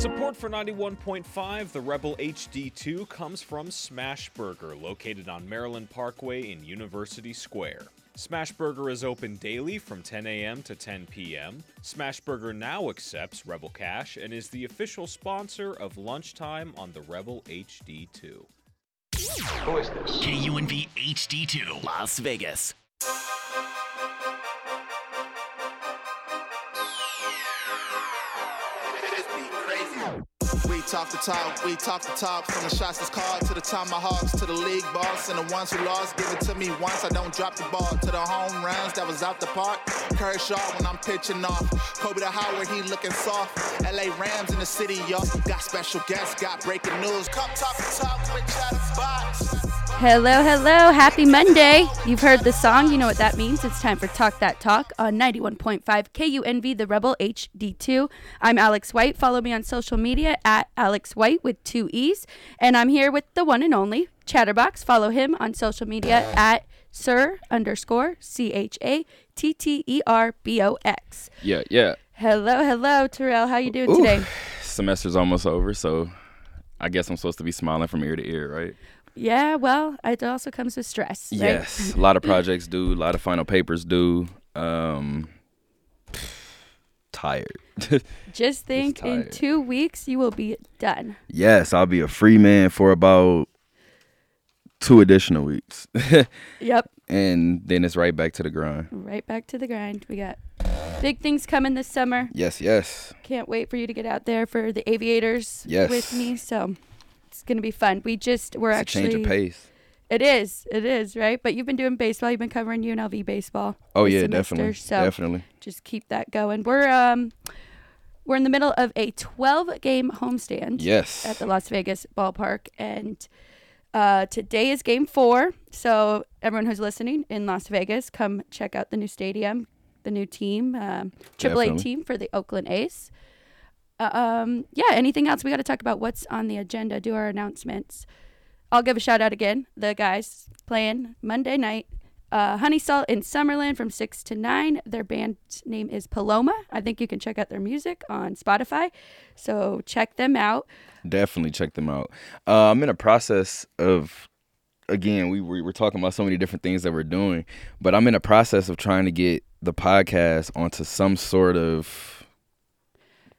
Support for 91.5, the Rebel HD2, comes from Smashburger, located on Maryland Parkway in University Square. Smashburger is open daily from 10 a.m. to 10 p.m. Smashburger now accepts Rebel Cash and is the official sponsor of Lunchtime on the Rebel HD2. Who is this? KUNV HD2. Las Vegas. Talk the talk, we talk the talk. From the shots that's called to the tomahawks to the league boss and the ones who lost. Give it to me once, I don't drop the ball. To the home runs that was out the park. Kershaw when I'm pitching off. Kobe to Howard, he looking soft. LA Rams in the city, y'all. Got special guests, got breaking news. Come talk the talk with Chatterbox. Hello, hello. Happy Monday. You've heard the song. You know what that means. It's time for Talk That Talk on 91.5 KUNV, the Rebel HD2. I'm Alex White. Follow me on social media at Alex White with two E's. And I'm here with the one and only Chatterbox. Follow him on social media at Sir underscore C H A T T E R B O X. Yeah, yeah. Hello, hello, Terrel. How you doing Ooh. today? Semester's almost over, so I guess I'm supposed to be smiling from ear to ear, right? Yeah, well, it also comes with stress. Right? Yes. A lot of projects do, a lot of final papers do. Um tired. Just think in two weeks you will be done. yes, I'll be a free man for about two additional weeks. Yep. and then it's right back to the grind. Right back to the grind. We got big things coming this summer. Yes, yes. Can't wait for you to get out there for the aviators Yes. with me. So it's gonna be fun. We just we're It's actually a change of pace. It is, it is, right? But you've been doing baseball. You've been covering UNLV baseball. Oh yeah, semester, definitely. So Definitely. just keep that going. We're um we're in the middle of a 12 game homestand Yes. at the Las Vegas ballpark and uh, today is game four. So everyone who's listening in Las Vegas, come check out the new stadium, the new team, um, Triple A Definitely. team for the Oakland A's. Uh, um, yeah. Anything else we got to talk about? What's on the agenda? Do our announcements. I'll give a shout out again. The guys playing Monday night. Uh, Honey Salt in Summerlin from 6 to 9. Their band name is Paloma. I think you can check out their music on Spotify. So check them out. Definitely check them out. Uh, I'm in a process of, again, we we were talking about so many different things that we're doing, but I'm in a process of trying to get the podcast onto some sort of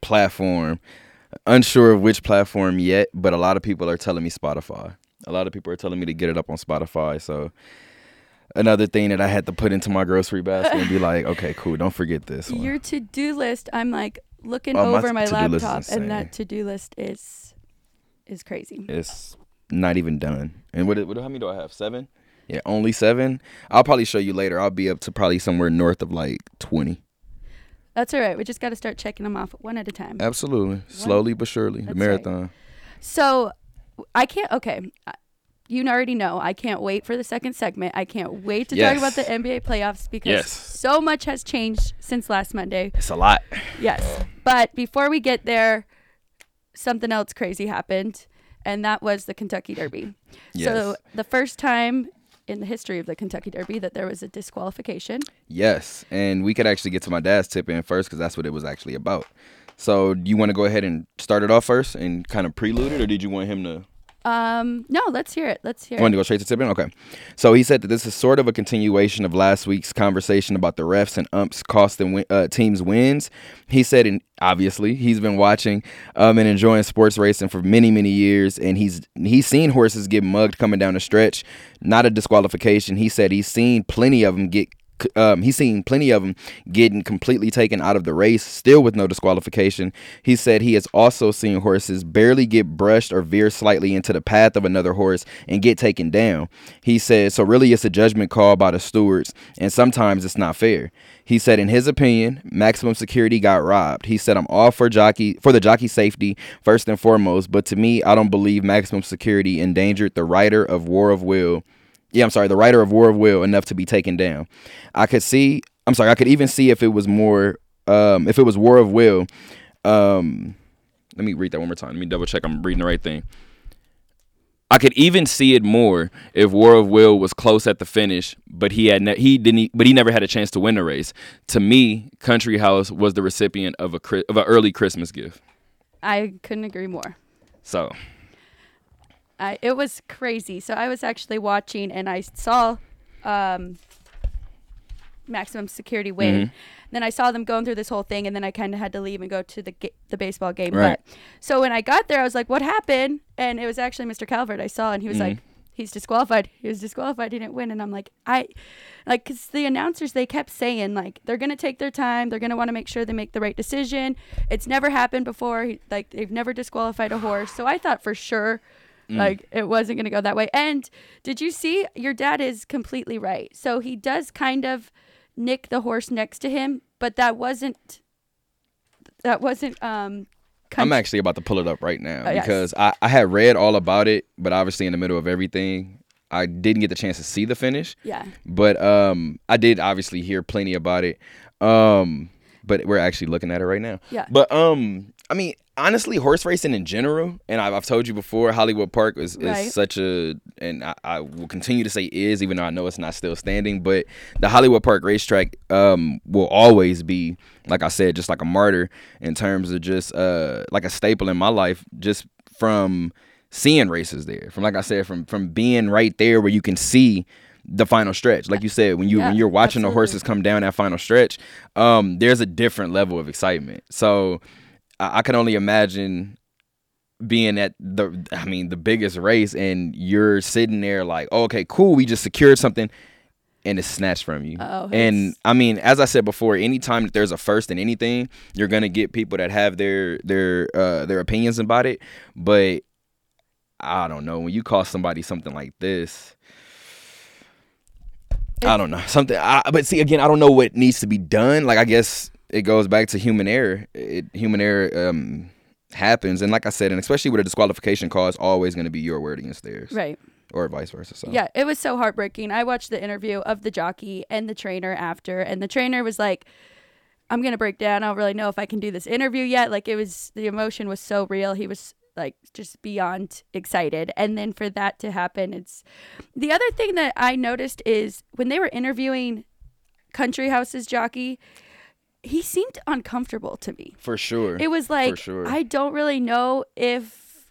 platform. Unsure of which platform yet, but a lot of people are telling me Spotify. A lot of people are telling me to get it up on Spotify. So another thing that I had to put into my grocery basket and be like, okay, cool, don't forget this one. Your to do list, I'm like looking Oh, over my, is laptop, and that to do list is is crazy. It's not even done. And what, what how many do I have? Seven? Yeah, only seven. I'll probably show you later. I'll be up to probably somewhere north of like twenty. That's all right. We just got to start checking them off one at a time. Absolutely, slowly but surely. That's the right. marathon. So I can't. Okay, uh, you already know. I can't wait for the second segment. I can't wait to talk about the NBA playoffs because Yes. so much has changed since last Monday. It's a lot. Yes, but before we get there, something else crazy happened, and that was the Kentucky Derby. Yes. So the first time in the history of the Kentucky Derby that there was a disqualification. Yes, and we could actually get to my dad's tip in first because that's what it was actually about. So, do you want to go ahead and start it off first and kind of prelude it, or did you want him to? Um, no, let's hear it. Let's hear You want to go straight to tipping? Okay. So he said that this is sort of a continuation of last week's conversation about the refs and umps costing win- uh, teams wins. He said, and obviously he's been watching um, and enjoying sports racing for many, many years, and he's he's seen horses get mugged coming down the stretch. Not a disqualification. He said he's seen plenty of them get. Um, he's seen plenty of them getting completely taken out of the race, still with no disqualification. He said he has also seen horses barely get brushed or veer slightly into the path of another horse and get taken down. He said, so really it's a judgment call by the stewards, and sometimes it's not fair. He said, in his opinion, maximum security got robbed. He said, I'm all for jockey for the jockey safety first and foremost, but to me, I don't believe maximum security endangered the rider of War of Will yeah, I'm sorry, the writer of War of Will enough to be taken down. I could see, I'm sorry, I could even see if it was more, um, if it was War of Will. Um, let me read that one more time. Let me double check I'm reading the right thing. I could even see it more if War of Will was close at the finish, but he had ne- he didn't but he never had a chance to win the race. To me, Country House was the recipient of a of an early Christmas gift. I couldn't agree more. So I, it was crazy. So I was actually watching and I saw um, maximum security win. Mm-hmm. Then I saw them going through this whole thing, and then I kind of had to leave and go to the ga- the baseball game. Right. But so when I got there, I was like, "What happened?" And it was actually Mr. Calvert I saw, and he was Mm-hmm. like, "He's disqualified. He was disqualified. He didn't win." And I'm like, "I." Like, cause the announcers they kept saying like they're gonna take their time, they're gonna want to make sure they make the right decision. It's never happened before. He, like they've never disqualified a horse, so I thought for sure Mm. like it wasn't going to go that way. And did you see your dad is completely right. So he does kind of nick the horse next to him, but that wasn't that wasn't um I'm actually about to pull it up right now Oh, yes. because I, I had read all about it, but obviously in the middle of everything, I didn't get the chance to see the finish. yeah. But um, I did obviously hear plenty about it. Um, but we're actually looking at it right now. Yeah. But um, I mean, honestly, horse racing in general, and I've, I've told you before, Hollywood Park is, is Right. such a, and I, I will continue to say is, even though I know it's not still standing. But the Hollywood Park racetrack um will always be, like I said, just like a martyr in terms of just uh like a staple in my life, just from seeing races there. From like I said, from from being right there where you can see the final stretch. Like you said, when you Yeah, when you're watching the horses come down that final stretch, um, there's a different level of excitement. So I, I can only imagine being at the I mean the biggest race and you're sitting there like, oh, okay, cool, we just secured something and it's snatched from you. Oh, and I mean, as I said before, anytime that there's a first in anything, you're gonna get people that have their their uh their opinions about it. But I don't know, when you call somebody something like this, I don't know. Something I, but see again, I don't know what needs to be done. Like I guess it goes back to human error. It, human error um happens and like I said, and especially with a disqualification call, it's always gonna be your word against theirs. Right. Or vice versa. So Yeah, it was so heartbreaking. I watched the interview of the jockey and the trainer after, and the trainer was like, I'm going to break down. I don't really know if I can do this interview yet. Like, it was, the emotion was so real. He was like just beyond excited. And then for that to happen, it's the other thing that I noticed is when they were interviewing Country House's jockey, he seemed uncomfortable to me. For sure. It was like sure. I don't really know if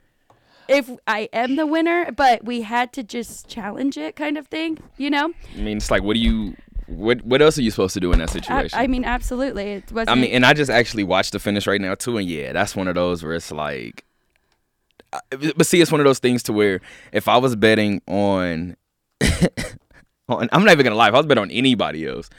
if I am the winner, but we had to just challenge it, kind of thing. You know? I mean, it's like, what do you, what, what else are you supposed to do in that situation? I mean, absolutely. It wasn't. I mean, and I just actually watched the finish right now too, and yeah, that's one of those where it's like, I- but see, it's one of those things to where if I was betting on, on, I'm not even gonna lie, if I was betting on anybody else,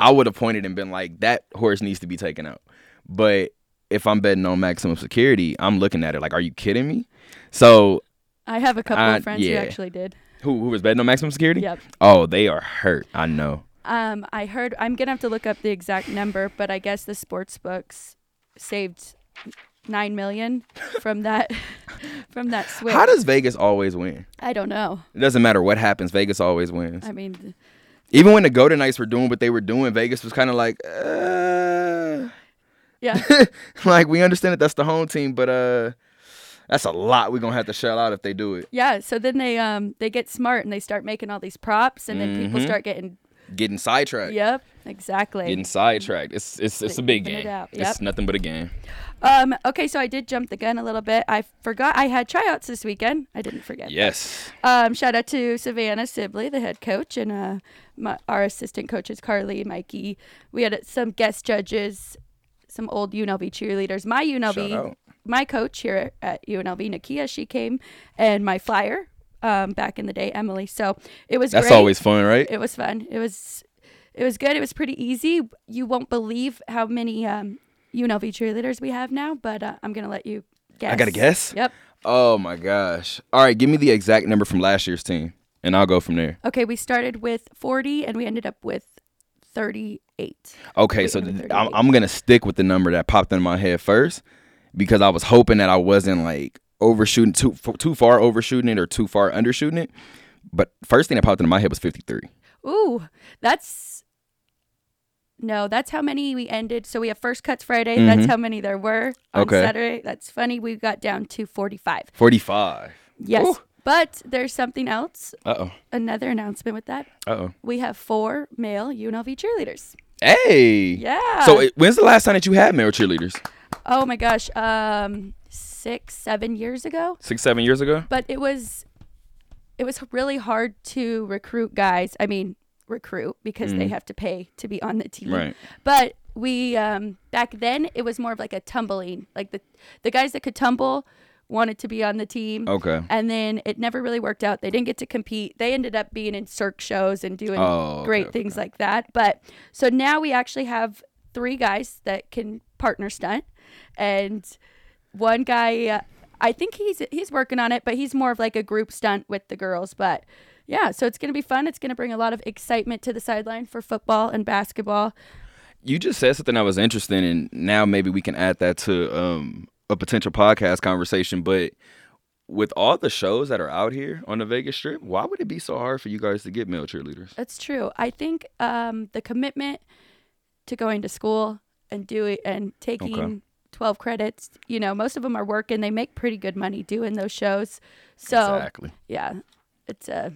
I would have pointed and been like, that horse needs to be taken out. But if I'm betting on maximum security, I'm looking at it like, are you kidding me? So I have a couple uh, of friends who actually did. who who was betting on maximum security? Yep. Oh, they are hurt. I know. Um, I heard. I'm gonna have to look up the exact number, but I guess the sports books saved nine million from that from that switch. How does Vegas always win? I don't know. It doesn't matter what happens. Vegas always wins. I mean, Even when the Golden Knights were doing what they were doing, Vegas was kind of like, uh, yeah. like we understand that that's the home team, but uh, that's a lot we're gonna have to shell out if they do it. Yeah, so then they um they get smart and they start making all these props and then people Mhm. start getting Getting sidetracked. Yep, exactly. Getting sidetracked. It's it's it's a big Even it game. It's nothing but a game. Um okay, so I did jump the gun a little bit. I forgot I had tryouts this weekend. I didn't forget. Yes. Um shout out to Savannah Sibley, the head coach and uh my, our assistant coaches Carly, Mikey. We had some guest judges, some old UNLV cheerleaders. My Shout UNLV out. my coach here at UNLV, Nakia, she came and my flyer um back in the day, Emily. So it was That's great. always fun, right? it was fun. It was it was good. It was pretty easy. You won't believe how many um, UNLV cheerleaders we have now, but uh, I'm gonna let you guess. I gotta guess. Yep. Oh my gosh. All right, give me the exact number from last year's team, and I'll go from there. Okay, we started with 40 and we ended up with 38. Okay, so th- I'm, 38. I'm gonna stick with the number that popped in my head first because I was hoping that I wasn't like overshooting too f- too far overshooting it or too far undershooting it. But first thing that popped into my head was 53. Ooh, that's no, that's how many we ended. So we have first cuts Friday. Mhm. That's how many there were on Okay. Saturday. That's funny. We got down to 45. 45. Yes. Ooh. But there's something else. Uh oh. Another announcement with that. Uh oh. We have four male UNLV cheerleaders. Hey. Yeah. So it- when's the last time that you had male cheerleaders? Oh my gosh. Um, six, seven years ago. Six, seven years ago. But it was it was really hard to recruit guys. I mean, recruit because they have to pay to be on the team. Right. But we um back then it was more of like a tumbling. Like the the guys that could tumble wanted to be on the team. Okay. And then it never really worked out. They didn't get to compete. They ended up being in Cirque shows and doing Oh, okay, great okay. things like that. But so now we actually have three guys that can partner stunt, and one guy. Uh, I think he's he's working on it, but he's more of like a group stunt with the girls. But yeah, so it's gonna be fun. It's gonna bring a lot of excitement to the sideline for football and basketball. You just said something I was interesting, and now maybe we can add that to um, a potential podcast conversation. But with all the shows that are out here on the Vegas Strip, why would it be so hard for you guys to get male cheerleaders? That's true. I think um, the commitment to going to school and doing and taking Okay. 12 credits, you know, most of them are working. They make pretty good money doing those shows. So, Exactly. yeah, it's a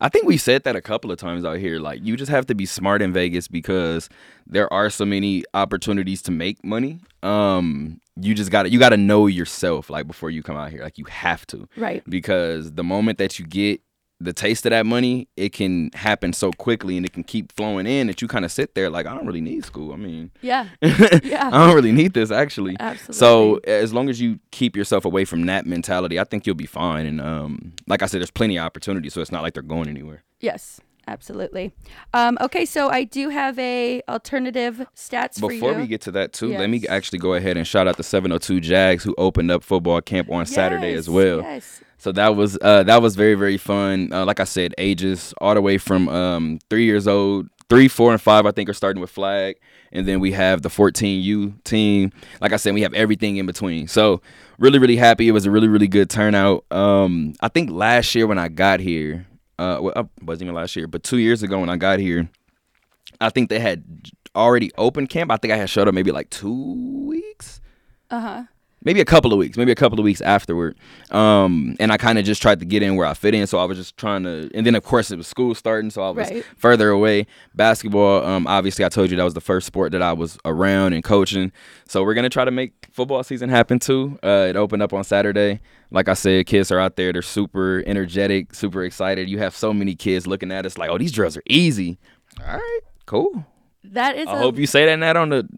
I think we said that a couple of times out here. Like, you just have to be smart in Vegas because there are so many opportunities to make money. Um, you just got to you got to know yourself like before you come out here. Like, you have to. right. because the moment that you get the taste of that money, it can happen so quickly and it can keep flowing in that you kind of sit there like, I don't really need school. I mean, Yeah. yeah. I don't really need this actually. Absolutely. So as long as you keep yourself away from that mentality, I think you'll be fine. And um, like I said, there's plenty of opportunity, so it's not like they're going anywhere. Yes. Absolutely. Um, okay, so I do have a alternative stats for Before we get to that too, let me actually go ahead and shout out the 702 Jags who opened up football camp on Saturday as well. Yes. So that was uh, that was very very fun. Uh, like I said, ages all the way from um, three years old, three, four, and five. I think are starting with flag, and then we have the 14U team. Like I said, we have everything in between. So really really happy. It was a really really good turnout. Um, I think last year when I got here, uh, well, uh, wasn't even last year, but two years ago when I got here, I think they had already opened camp. I think I had showed up maybe like two weeks Uh huh. Maybe a couple of weeks, maybe a couple of weeks afterward. Um, and I kind of just tried to get in where I fit in. So I was just trying to, and then of course it was school starting, so I was Right. further away. Basketball, um, obviously I told you that was the first sport that I was around and coaching. So we're gonna try to make football season happen too. Uh, it opened up on Saturday. Like I said, kids are out there. They're super energetic, super excited. You have so many kids looking at us like, oh, these drills are easy. All right, cool. That is I a, hope you say that now on the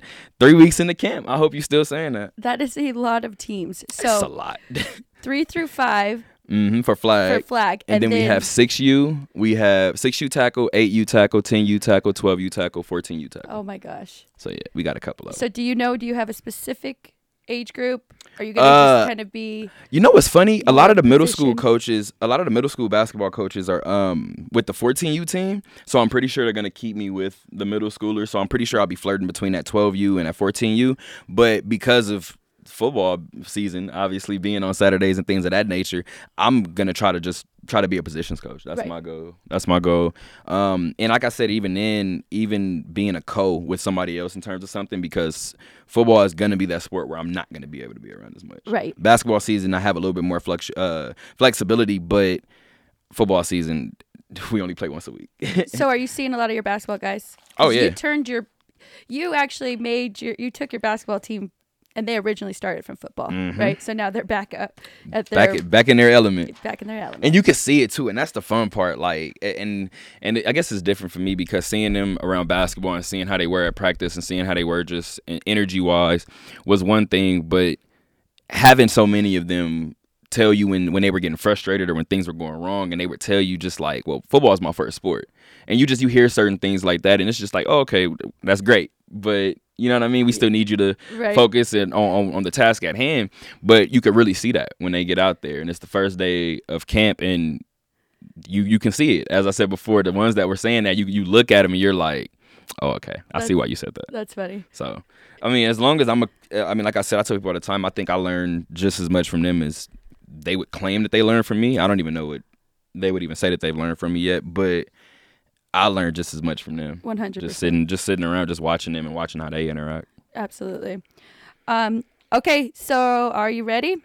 three weeks in the camp. I hope you're still saying that. that is a lot of teams. It's a lot. three through five hmm for flag. for flag, and, then, we have six U. We have six U tackle, eight U tackle, ten U tackle, twelve U tackle, fourteen U tackle. Oh my gosh. So yeah, we got a couple of. So do you know? Do you have a specific age group? Are you gonna Uh, just kind of be? You know what's funny? A lot of the middle school coaches, a lot of the middle school basketball coaches are um with the 14U team. So I'm pretty sure they're gonna keep me with the middle schoolers. So I'm pretty sure I'll be flirting between that 12U and that 14U. But because of football season, obviously being on Saturdays and things of that nature, I'm gonna try to just try to be a positions coach. That's Right. my goal. That's my goal. Um, and like I said, even then, even being a co with somebody else in terms of something, because football is gonna be that sport where I'm not gonna be able to be around as much Right. basketball season I have a little bit more flux, uh, flexibility, but football season we only play once a week. So are you seeing a lot of your basketball guys? Oh yeah. You turned your, you actually made your, you took your basketball team, and they originally started from football, right? So now they're back up at their Mm-hmm. back back in their element. back in their element. And you can see it too, and that's the fun part. Like, and and I guess it's different for me because seeing them around basketball and seeing how they were at practice and seeing how they were just energy wise was one thing, but having so many of them tell you when when they were getting frustrated or when things were going wrong, and they would tell you just like, "Well, football is my first sport," and you just you hear certain things like that, and it's just like, "Oh, okay, that's great," but you know what I mean. We still need you to Right. focus and on, on on the task at hand, but you could really see that when they get out there, and it's the first day of camp, and you you can see it. As I said before, the ones that were saying that, you you look at them and you're like, "Oh, okay, I see why you said that." That's funny. So, I mean, as long as I'm a, I mean, like I said, I tell people all the time, I think I learned just as much from them as they would claim that they learned from me. I don't even know what they would even say that they've learned from me yet, but I learned just as much from them. One hundred Just sitting, just sitting around, just watching them and watching how they interact. Absolutely. Um. Okay. So are you ready?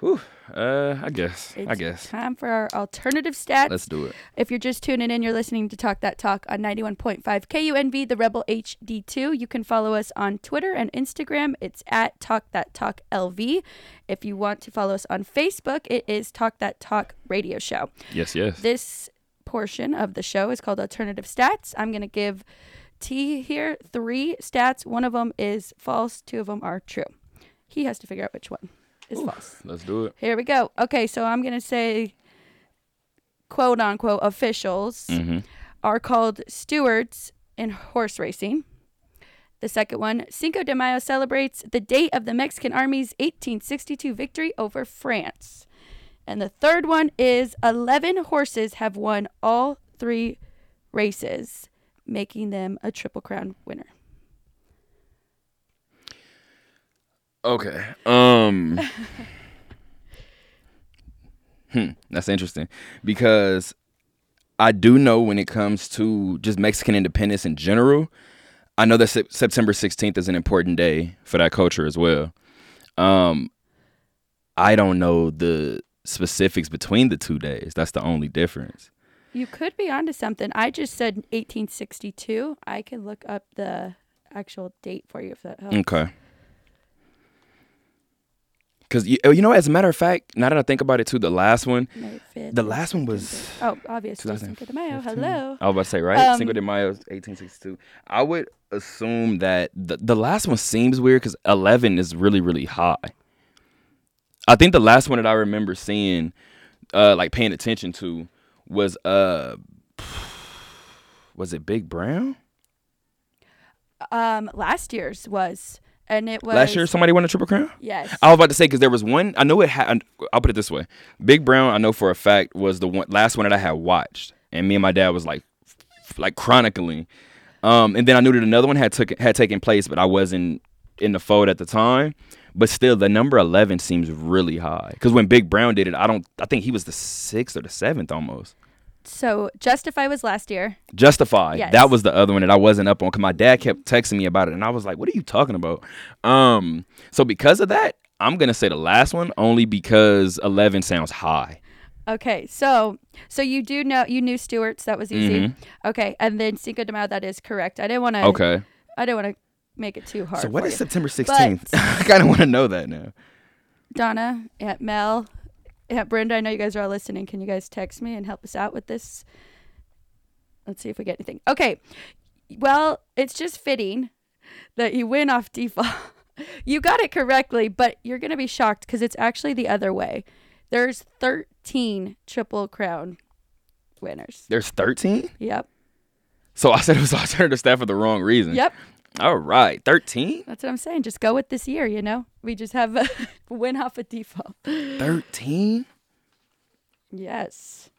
Whew, Uh, I guess. I guess. Time for our alternative stats. Let's do it. If you're just tuning in, you're listening to Talk That Talk on 91.5 KUNV, the Rebel HD2. You can follow us on Twitter and Instagram. It's at Talk That Talk LV. If you want to follow us on Facebook, it is Talk That Talk Radio Show. Yes, yes. This portion of the show is called Alternative Stats. I'm going to give T here three stats. One of them is false, two of them are true. He has to figure out which one is false. Let's do it. Here we go. Okay, so I'm going to say quote unquote officials Mhm. are called stewards in horse racing. The second one, Cinco de Mayo celebrates the date of the Mexican Army's 1862 victory over France. And the third one is 11 horses have won all three races, making them a Triple Crown winner. Okay. Um. hmm. That's interesting because I do know when it comes to just Mexican independence in general. I know that Sep- September 16th is an important day for that culture as well. Um, I don't know the specifics between the two days. That's the only difference. You could be onto something. I just said 1862. I can look up the actual date for you if that helps. Okay. Because you, oh, you know, as a matter of fact, now that I think about it too, the last one, the last one was Oh, obviously Cinco de Mayo. Hello. I was about to say, right? Um, Cinco de Mayo, 1862. I would assume that the, the last one seems weird because 11 is really, really high. I think the last one that I remember seeing, uh, like paying attention to, was uh, was it Big Brown? Um, last year's was, and it was Last year, somebody won a triple crown. Yes. I was about to say because there was one. I know it had. I'll put it this way: Big Brown, I know for a fact, was the one last one that I had watched, and me and my dad was like, like chronicling. Um, and then I knew that another one had took had taken place, but I wasn't in the fold at the time. But still, the number eleven seems really high because when Big Brown did it, I don't. I think he was the sixth or the seventh almost. So Justify was last year. Justify. Yes. That was the other one that I wasn't up on because my dad kept texting me about it, and I was like, "What are you talking about?" Um, so because of that, I'm gonna say the last one only because 11 sounds high. Okay, so so you do know you knew stewards. That was easy. Mhm. Okay, and then Cinco de Mayo. That is correct. I didn't want to. Okay. I didn't want to make it too hard. So what is you. September 16th? I kind of want to know that now. Donna, Aunt Mel, Aunt Brenda, I know you guys are all listening. Can you guys text me and help us out with this? Let's see if we get anything. Okay. Well, it's just fitting that you win off default. you got it correctly, but you're going to be shocked because it's actually the other way. There's 13 Triple Crown winners. There's 13. Yep. So I said it was alternative staff for the wrong reason. Yep. All right, 13. That's what I'm saying. Just go with this year, you know? We just have a win off a default. 13. Yes.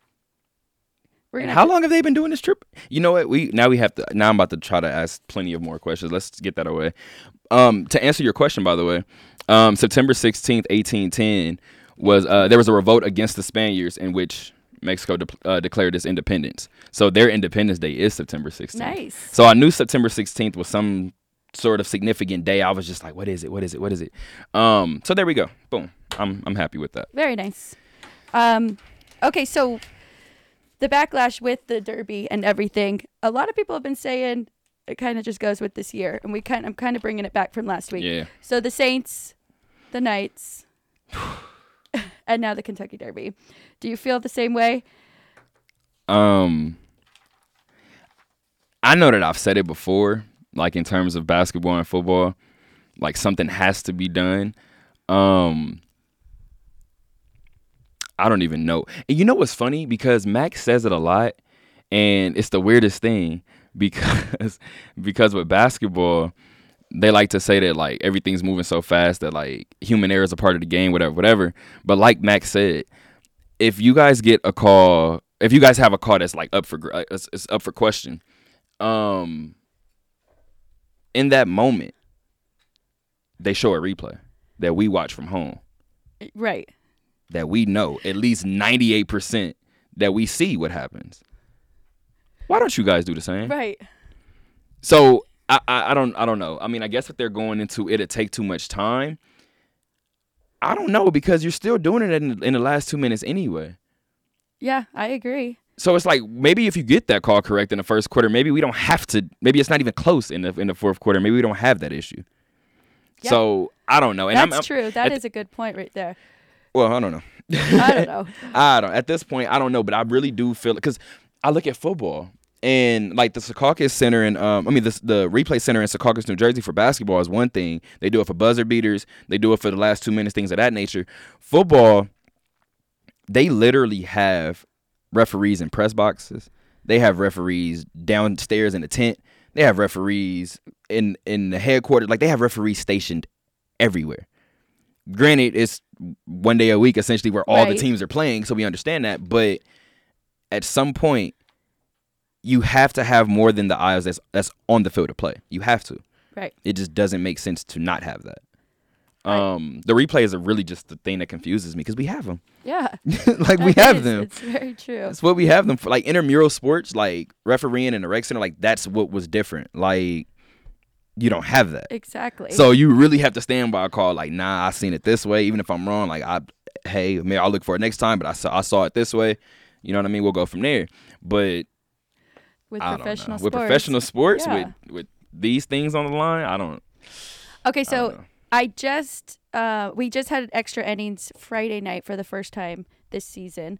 We're gonna how to- long have they been doing this trip? You know what? We now we have to. Now I'm about to try to ask plenty of more questions. Let's get that away. Um, to answer your question, by the way, um, September 16th, 1810 was uh, there was a revolt against the Spaniards in which Mexico de- uh, declared its independence. So their Independence Day is September 16th. Nice. So I knew September 16th was some sort of significant day. I was just like, what is it? What is it? What is it? Um, so there we go. Boom. I'm I'm happy with that. Very nice. Um, okay, so the backlash with the Derby and everything, a lot of people have been saying it kind of just goes with this year, and we kind I'm kind of bringing it back from last week. Yeah. So the Saints, the Knights, and now the Kentucky Derby. Do you feel the same way? Um, I know that I've said it before, like in terms of basketball and football, like something has to be done. Um, I don't even know. And you know what's funny? Because Max says it a lot, and it's the weirdest thing because because with basketball, they like to say that like everything's moving so fast that like human error is a part of the game, whatever, whatever. But like Max said, if you guys get a call, if you guys have a call that's like up for gr- uh, it's, it's up for question, um, in that moment, they show a replay that we watch from home Right. that we know at least ninety eight percent that we see what happens. Why don't you guys do the same? Right. So I, I I don't I don't know. I mean, I guess if they're going into it'd take too much time. I don't know because you're still doing it in, in the last two minutes anyway. Yeah, I agree. So it's like maybe if you get that call correct in the first quarter, maybe we don't have to. Maybe it's not even close in the in the fourth quarter. Maybe we don't have that issue. So I don't know. And That's I'm, I'm- true. That at- is a good point right there. Well, I don't know. I don't know. I don't. At this point, I don't know, but I really do feel it because I look at football and like the Secaucus Center and um, I mean the the replay center in Secaucus, New Jersey for basketball is one thing. They do it for buzzer beaters. They do it for the last two minutes, things of that nature. Football, they literally have referees in press boxes. They have referees downstairs in the tent. They have referees in in the headquarters. Like they have referees stationed everywhere. Granted, it's one day a week essentially where all the teams are playing, so we understand that. But at some point, you have to have more than the eyes that's that's on the field to play. You have to. Right. It just doesn't make sense to not have that. Right. Um, the replays are really just the thing that confuses me because we have them. Yeah. like we have is- them. It's very true. It's what we have them for. Like intramural sports, like refereeing and the rec center, like that's what was different. Like you don't have that. Exactly. So you really have to stand by a call. Like, nah, I seen it this way. Even if I'm wrong, like I, hey, maybe I'll look for it next time. But I saw I saw it this way. You know what I mean? We'll go from there. But with I don't professional know. With sports. professional sports, Yeah. with with these things on the line, I don't. Okay, I so don't know. I just uh we just had extra innings Friday night for the first time this season.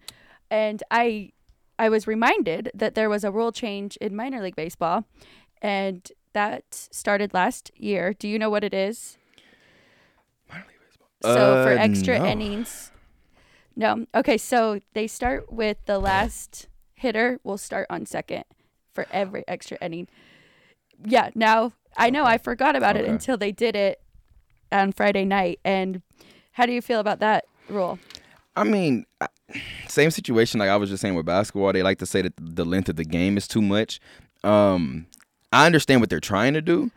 And I I was reminded that there was a rule change in minor league baseball and that started last year. Do you know what it is? Minor league baseball. So for Uh, extra no. innings. No. Okay, so they start with the last hitter will start on second for every extra inning. Yeah, now I know I forgot about it until they did it on Friday night. And how do you feel about that rule? I mean, same situation like I was just saying with basketball. They like to say that the length of the game is too much. Um, I understand what they're trying to do.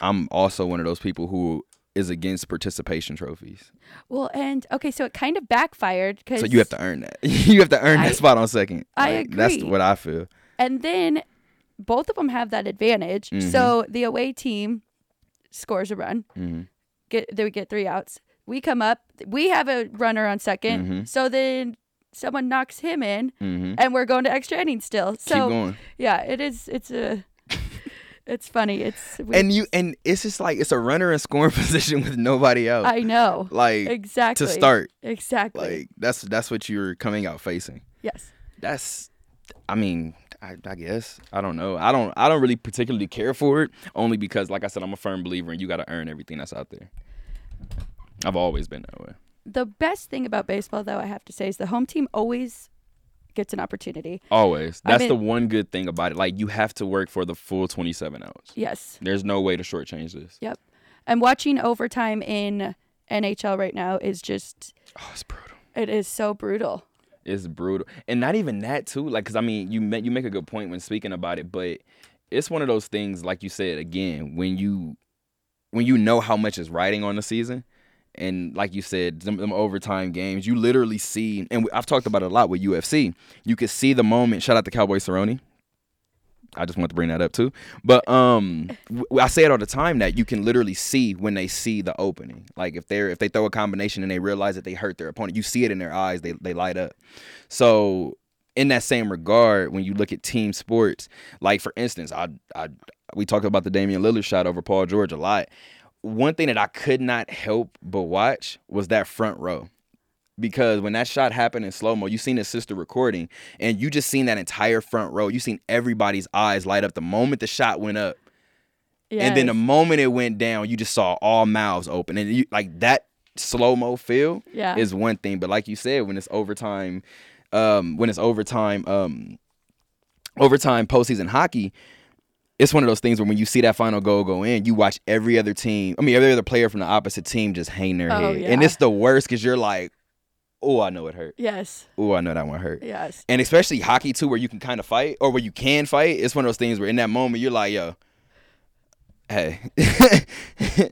I'm also one of those people who is against participation trophies. Well, and okay, so it kind of backfired because So you have to earn that. you have to earn I- that spot on second. I Like, That's what I feel. And then both of them have that advantage. Mm-hmm. So the away team scores a run. hmm Get they would get three outs. We come up. We have a runner on 2nd Mhm. So then someone knocks him in, hmm and we're going to extra innings still. Keep So going. yeah, it is. It's a. it's funny. It's we, And you and it's just like it's a runner in scoring position with nobody else. I know like exactly to start. exactly. Like that's that's what you're coming out facing. yes. that's i mean I, I guess. I don't know. I don't i don't really particularly care for it only because like i said i'm a firm believer and you got to earn everything that's out there. I've always been that way. The best thing about baseball, though, I have to say, is the home team always gets an opportunity. always. That's mean- the one good thing about it. Like you have to work for the full 27 hours. Yes. there's no way to shortchange this. Yep. And watching overtime in NHL right now is just oh it's brutal. It is so brutal. It's brutal. And not even that too like because i mean you make you make a good point when speaking about it but it's one of those things like you said again when you when you know how much is riding on the season and like you said them, them overtime games you literally see and i've talked about it a lot with ufc you could see the moment shout out to cowboy cerrone I just want to bring that up too. But um I say it all the time that you can literally see when they see the opening. Like if they're if they throw a combination and they realize that they hurt their opponent, you see it in their eyes, they they light up. So in that same regard, when you look at team sports, like for instance, I I we talked about the Damian Lillard shot over Paul George a lot. One thing that I could not help but watch was that front row because when that shot happened in slow mo, you seen his sister recording, and you just seen that entire front row. You seen everybody's eyes light up the moment the shot went up, and then the moment it went down, you just saw all mouths open, and you like that slow mo feel Yeah. is one thing, but like you said, when it's overtime, um, when it's overtime, um, overtime postseason hockey. It's one of those things where when you see that final goal go in, you watch every other team. I mean, every other player from the opposite team just hang their Oh, head, yeah. and it's the worst because you're like, "Oh, I know it hurt. Yes. Oh, I know that one hurt." Yes. And especially hockey too, where you can kind of fight or where you can fight. It's one of those things where in that moment you're like, "Yo, hey,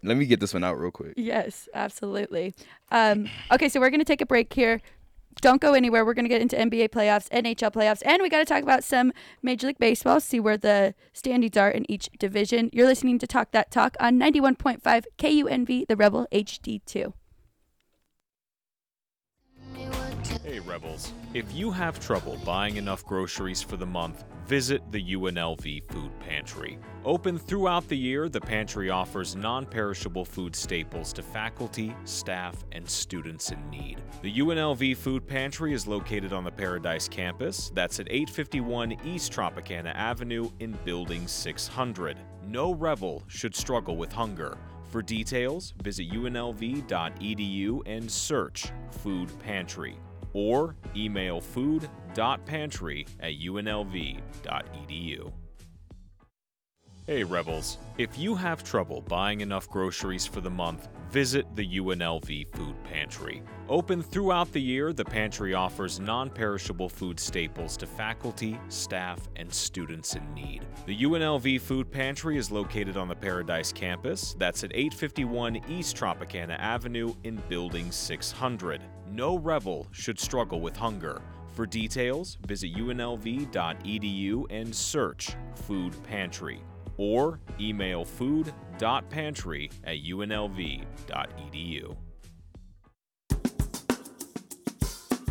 let me get this one out real quick." Yes, absolutely. Um, okay, so we're going to take a break here. Don't go anywhere. We're going to get into NBA playoffs, NHL playoffs, and we got to talk about some Major League Baseball, see where the standings are in each division. You're listening to Talk That Talk on 91.5 KUNV, the Rebel HD2. Hey, Rebels. If you have trouble buying enough groceries for the month, visit the UNLV Food Pantry. Open throughout the year, the pantry offers non perishable food staples to faculty, staff, and students in need. The UNLV Food Pantry is located on the Paradise campus. That's at 851 East Tropicana Avenue in Building 600. No rebel should struggle with hunger. For details, visit unlv.edu and search Food Pantry or email food.pantry at unlv.edu. Hey, Rebels. If you have trouble buying enough groceries for the month, visit the UNLV Food Pantry. Open throughout the year, the pantry offers non perishable food staples to faculty, staff, and students in need. The UNLV Food Pantry is located on the Paradise campus. That's at 851 East Tropicana Avenue in Building 600. No rebel should struggle with hunger. For details, visit unlv.edu and search Food Pantry or email food.pantry at unlv.edu.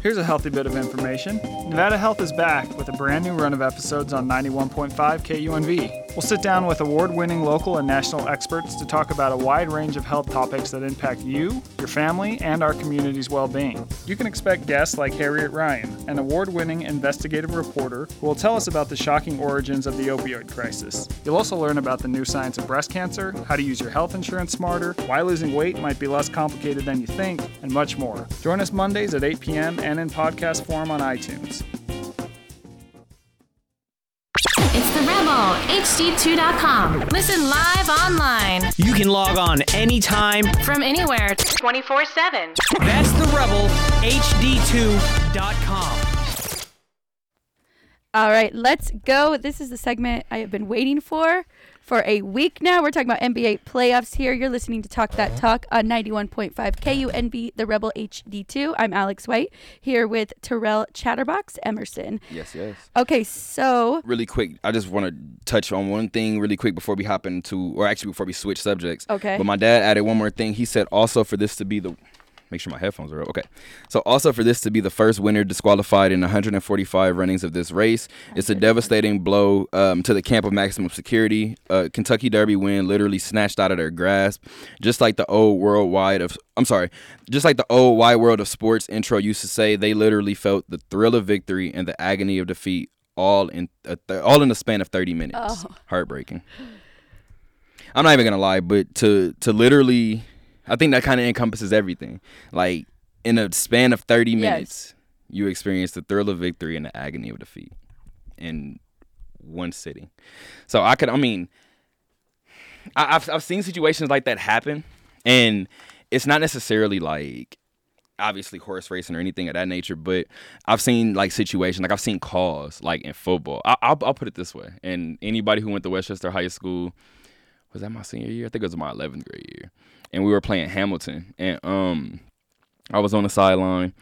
Here's a healthy bit of information. Nevada Health is back with a brand new run of episodes on 91.5 KUNV. We'll sit down with award winning local and national experts to talk about a wide range of health topics that impact you, your family, and our community's well being. You can expect guests like Harriet Ryan, an award winning investigative reporter who will tell us about the shocking origins of the opioid crisis. You'll also learn about the new science of breast cancer, how to use your health insurance smarter, why losing weight might be less complicated than you think, and much more. Join us Mondays at 8 p.m. and in podcast form on iTunes. HD2.com. Listen live online You can log on anytime. from anywhere 24 7. That's the Rebel, HD2.com. All right, let's go. This is the segment I have been waiting for for a week now. We're talking about NBA playoffs here. You're listening to Talk That uh-huh. Talk on 91.5 KUNV, the Rebel HD2. I'm Alex White here with Terrel Chatterbox Emerson. Yes, yes. Okay, so Really quick, I just want to touch on one thing really quick before we hop into, or actually before we switch subjects. Okay. But my dad added one more thing. He said also for this to be the, make sure my headphones are up. Okay. So also for this to be the first winner disqualified in 145 runnings of this race, it's a devastating blow um, to the camp of maximum security. Uh, Kentucky Derby win literally snatched out of their grasp, just like the old worldwide of. I'm sorry, just like the old wide world of sports intro used to say. They literally felt the thrill of victory and the agony of defeat all in th- all in the span of 30 minutes. Oh. Heartbreaking. I'm not even gonna lie, but to to literally, I think that kind of encompasses everything. Like in a span of 30 Yes. minutes, you experience the thrill of victory and the agony of defeat in one sitting. So I could, I mean, I, I've I've seen situations like that happen, and it's not necessarily like obviously horse racing or anything of that nature, but I've seen like situations like I've seen calls like in football. I, I'll I'll put it this way, and anybody who went to Westchester High School was that my senior year? I think it was my 11th grade year, and we were playing Hamilton, and um, I was on the sideline.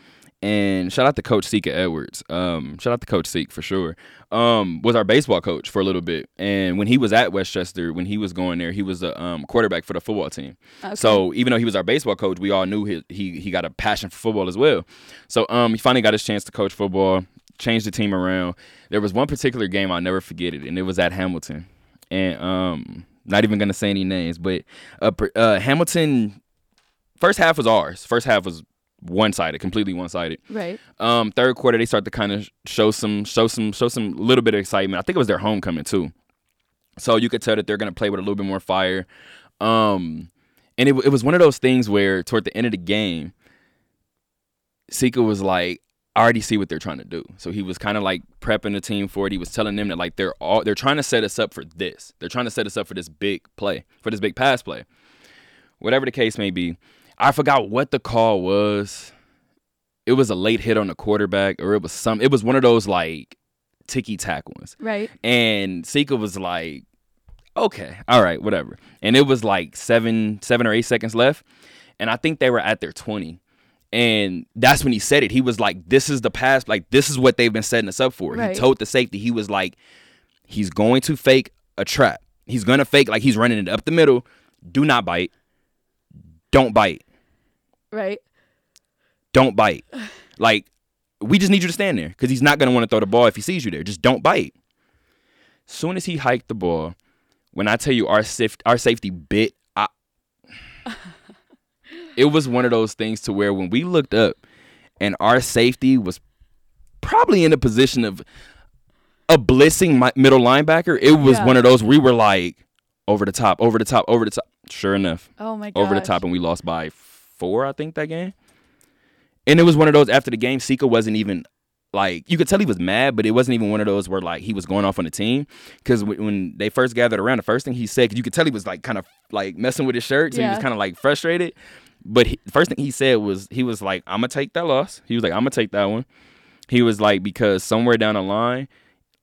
And shout out to Coach Sika Edwards. Um, shout out to Coach Seek for sure. Um, was our baseball coach for a little bit, and when he was at Westchester, when he was going there, he was the um, quarterback for the football team. So even though he was our baseball coach, we all knew he he he got a passion for football as well. So um, he finally got his chance to coach football, changed the team around. There was one particular game I'll never forget it, and it was at Hamilton, and um, not even gonna say any names, but uh, uh Hamilton. First half was ours. First half was one sided, completely one sided. right. Um, third quarter they start to kind of show some, show some, show some little bit of excitement. I think it was their homecoming too, so you could tell that they're gonna play with a little bit more fire. Um, and it, it was one of those things where toward the end of the game, Sika was like, I already see what they're trying to do. So he was kind of like prepping the team for it. He was telling them that like they're all they're trying to set us up for this. They're trying to set us up for this big play, for this big pass play. Whatever the case may be. I forgot what the call was. It was a late hit on the quarterback, or it was some it was one of those like ticky tack ones. Right. And Sika was like, okay, all right, whatever. And it was like seven, seven or eight seconds left. And I think they were at their 20. And that's when he said it. He was like, this is the past, like, this is what they've been setting us up for. Right. He told the safety, he was like, he's going to fake a trap. He's going to fake like he's running it up the middle. Do not bite. Don't bite. Right. Don't bite. Like, we just need you to stand there because he's not gonna want to throw the ball if he sees you there. Just don't bite. Soon as he hiked the ball, when I tell you our saf- our safety bit, I, it was one of those things to where when we looked up and our safety was probably in a position of a blitzing mi- middle linebacker, it was Yeah. one of those we were like over the top, over the top, over the top. Sure enough, Oh my god. over the top, and we lost by four, I think that game. And it was one of those after the game, Sika wasn't even like you could tell he was mad, but it wasn't even one of those where like he was going off on the team. Because when they first gathered around, the first thing he said, 'cause you could tell he was like kind of like messing with his shirt, so he was kind of like frustrated. But he, the first thing he said was he was like, "I'm gonna take that loss." He was like, "I'm gonna take that one." He was like, because somewhere down the line,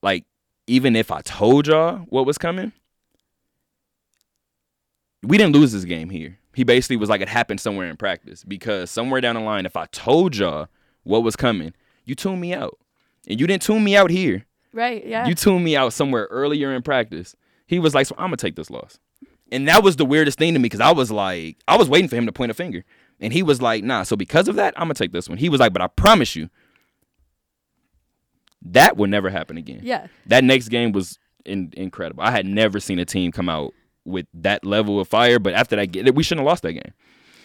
like even if I told y'all what was coming, we didn't lose this game here. He basically was like, it happened somewhere in practice because somewhere down the line, if I told y'all what was coming, you tuned me out. And you didn't tune me out here. Right. Yeah. You tuned me out somewhere earlier in practice. He was like, so I'm to take this loss. And that was the weirdest thing to me because I was like, I was waiting for him to point a finger. And he was like, nah, so because of that, I'm going to take this one. He was like, but I promise you, that will never happen again. yeah. That next game was in, incredible. I had never seen a team come out with that level of fire, but after that, game, we shouldn't have lost that game.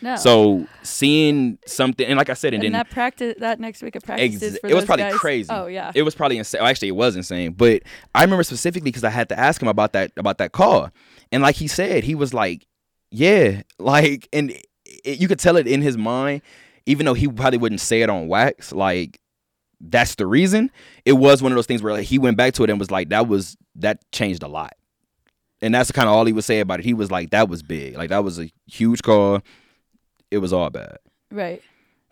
No. So seeing something, and like I said, and, and then that practice that next week of practices Ex- it was probably guys- crazy. Oh yeah. It was probably insane. Actually, it was insane. But I remember specifically because I had to ask him about that about that call, and like he said, he was like, "Yeah," like, and it, it- you could tell it in his mind, even though he probably wouldn't say it on wax. Like, that's the reason. It was one of those things where like, he went back to it and was like, "That was that changed a lot." And that's kind of all he would say about it. He was like, "That was big. Like that was a huge call. It was all bad." right.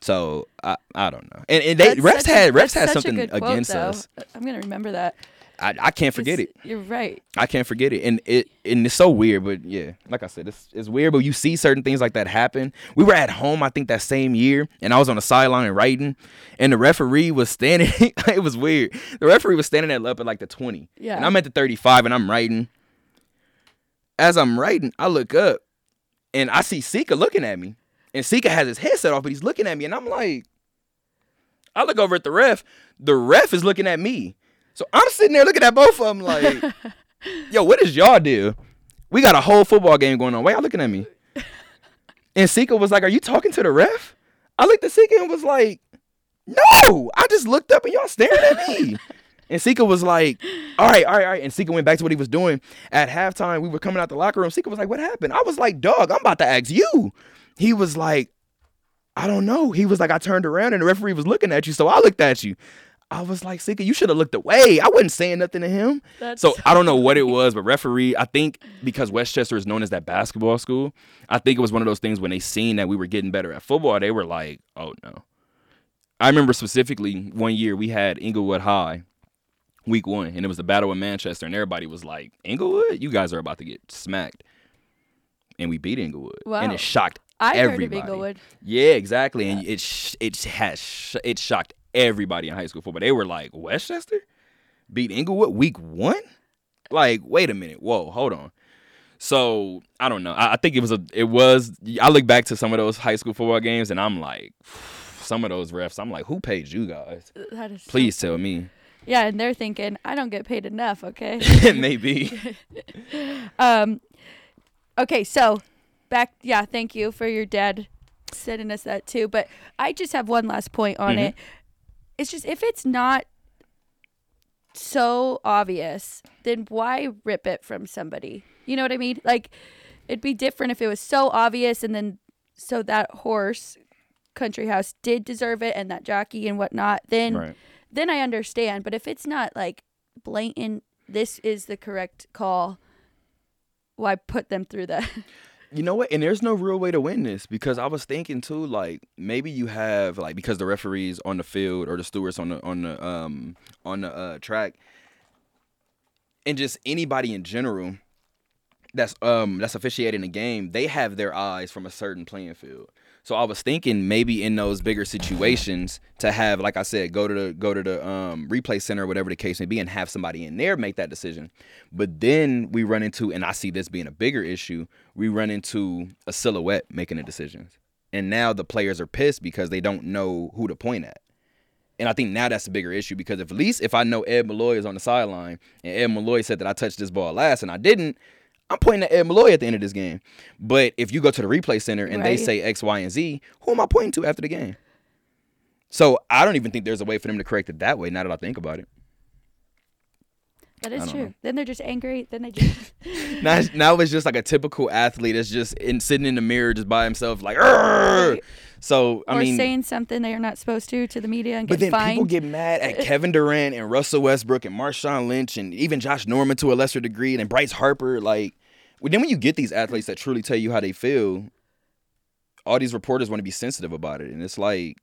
So I I don't know. And, and they That's refs such had that's had something quote, against though. us. I'm gonna remember that. I, I can't forget It's- it. You're right. I can't forget it. And it and it's so weird, but yeah, like I said, it's it's weird, but you see certain things like that happen. We were at home, I think that same year, and I was on the sideline and writing, and the referee was standing. it was weird. The referee was standing at up at like the 20. Yeah. And I'm at the 35 and I'm writing. As I'm writing, I look up and I see Sika looking at me. And Sika has his headset off, but he's looking at me, and I'm like, I look over at the ref. The ref is looking at me. So I'm sitting there looking at both of them like, yo, what is y'all do? We got a whole football game going on. Why y'all looking at me? And Sika was like, Are you talking to the ref? I looked at Sika and was like, No. I just looked up and y'all staring at me. And Sika was like, All right, all right, all right. And Sika went back to what he was doing. At halftime, we were coming out the locker room. Sika was like, What happened? I was like, Dog, I'm about to ask you. He was like, I don't know. He was like, I turned around and the referee was looking at you, so I looked at you. I was like, Sika, you should have looked away. I wasn't saying nothing to him. That's so I don't know what it was, but referee, I think because Westchester is known as that basketball school, I think it was one of those things when they seen that we were getting better at football, they were like, oh no. I remember specifically one year we had Inglewood High week one, and it was the Battle of Manchester, and everybody was like, Inglewood, you guys are about to get smacked. And we beat Inglewood. And it shocked I everybody. heard of Inglewood. Yeah, exactly. And it sh- it has sh- it shocked everybody in high school football. They were like, Westchester beat Inglewood week one. Like, wait a minute. Whoa, hold on. So I don't know. I, I think it was a. It was. I look back to some of those high school football games, and I'm like, some of those refs. I'm like, who paid you guys? That is so Please tell me. Yeah, and they're thinking, I don't get paid enough, okay? Maybe. um okay, so back yeah, thank you for your dad sending us that too. But I just have one last point on Mhm. it. It's just if it's not so obvious, then why rip it from somebody? You know what I mean? Like it'd be different if it was so obvious and then so that horse country house did deserve it and that jockey and whatnot, then Right. then I understand. But if it's not like blatant, this is the correct call. Why put them through that? You know what? And there's no real way to win this because I was thinking too, like maybe you have like because the referees on the field or the stewards on the on the um on the uh, track, and just anybody in general that's um that's officiating a game, they have their eyes from a certain playing field. So I was thinking maybe in those bigger situations to have, like I said, go to the go to the um, replay center, or whatever the case may be, and have somebody in there make that decision. But then we run into, and I see this being a bigger issue. We run into a silhouette making the decisions, and now the players are pissed because they don't know who to point at. And I think now that's a bigger issue because if at least if I know Ed Malloy is on the sideline and Ed Malloy said that I touched this ball last and I didn't, I'm pointing at Ed Malloy at the end of this game. But if you go to the replay center and they say X, Y, and Z, who am I pointing to after the game? So I don't even think there's a way for them to correct it that way. Now that I think about it, That is true. know. Then they're just angry. Then they just. now, it's- now it's just like a typical athlete that's just in, sitting in the mirror just by himself, like. Right. So I or mean, saying something they are not supposed to to the media and But get then fined. people get mad at Kevin Durant and Russell Westbrook and Marshawn Lynch and even Josh Norman to a lesser degree and Bryce Harper. Like, then when you get these athletes that truly tell you how they feel, all these reporters want to be sensitive about it, and it's like,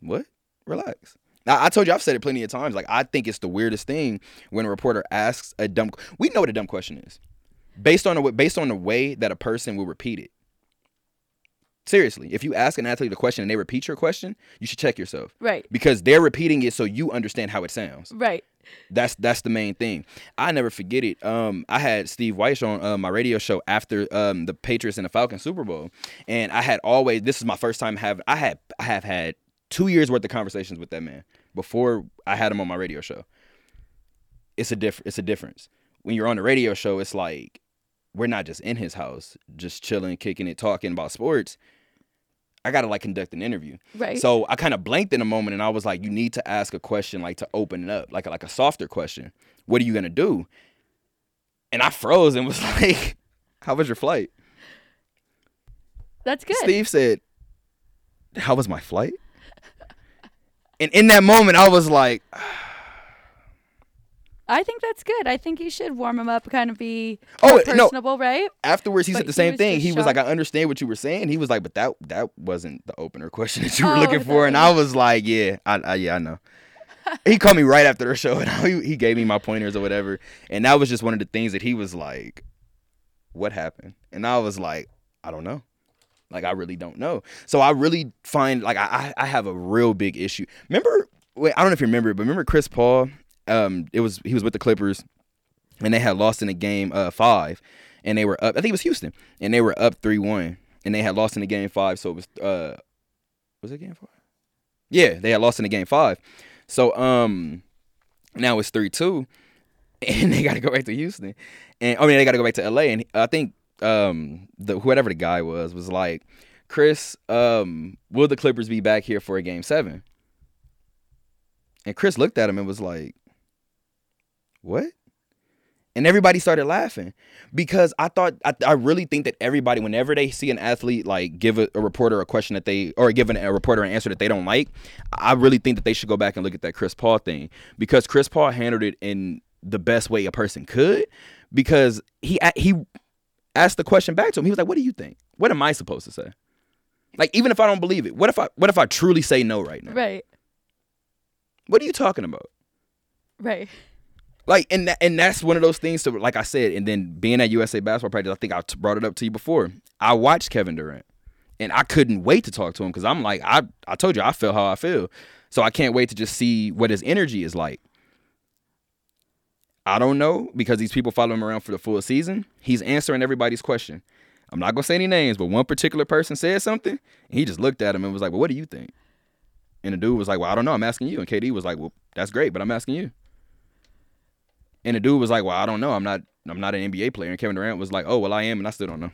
what? Relax. Now, I told you I've said it plenty of times. Like, I think it's the weirdest thing when a reporter asks a dumb. We know what a dumb question is, based on the based on the way that a person will repeat it. Seriously, if you ask an athlete a question and they repeat your question, you should check yourself right. because they're repeating it so you understand how it sounds. Right. That's that's the main thing. I never forget it. Um, I had Steve Weiss on uh, my radio show after um the Patriots and the Falcons Super Bowl, and I had always this is my first time having I had I have had two years worth of conversations with that man before I had him on my radio show. It's a diff it's a difference when you're on the radio show. It's like we're not just in his house, just chilling, kicking it, talking about sports. I gotta like conduct an interview. Right. So I kind of blanked in a moment and I was like, you need to ask a question like to open it up, like a, like a softer question. What are you gonna do? And I froze and was like, How was your flight? That's good. Steve said, How was my flight? And in that moment, I was like, I think that's good. I think you should warm him up, kind of be Oh, more no. personable, right? afterwards he But said the he same thing. He was like, I understand what you were saying. He was like, but that that wasn't the opener question that you were Oh, looking for. And I was like, yeah, I, I yeah, I know. he called me right after the show and he, he gave me my pointers or whatever. And that was just one of the things that he was like, what happened? And I was like, I don't know. Like I really don't know. So I really find like I I I have a real big issue. Remember wait, I don't know if you remember, but remember Chris Paul? Um it was he was with the Clippers and they had lost in the game uh five and they were up I think it was Houston and they were up three one and they had lost in the game five, so it was uh was it game five? Yeah, they had lost in the game five. So um now it's three two and they gotta go back to Houston. And I mean they gotta go back to LA and I think um the whoever the guy was was like, Chris, um, will the Clippers be back here for a game seven? And Chris looked at him and was like, What? And everybody started laughing because I thought I, I really think that everybody, whenever they see an athlete like give a, a reporter a question that they or give an, a reporter an answer that they don't like, I really think that they should go back and look at that Chris Paul thing because Chris Paul handled it in the best way a person could because he he asked the question back to him. He was like, "What do you think? What am I supposed to say?" Like even if I don't believe it, what if I what if I truly say no right now? Right. What are you talking about? Right. Like, and that, and that's one of those things. To like I said, and then being at USA basketball practice, I think I brought it up to you before. I watched Kevin Durant, and I couldn't wait to talk to him because I'm like, I I told you I feel how I feel, so I can't wait to just see what his energy is like. I don't know because these people follow him around for the full season. He's answering everybody's question. I'm not gonna say any names, but one particular person said something, and he just looked at him and was like, "Well, what do you think?" And the dude was like, "Well, I don't know. I'm asking you." And KD was like, "Well, that's great, but I'm asking you." And the dude was like, "Well, I don't know. I'm not. I'm not an NBA player." And Kevin Durant was like, "Oh, well, I am, and I still don't know."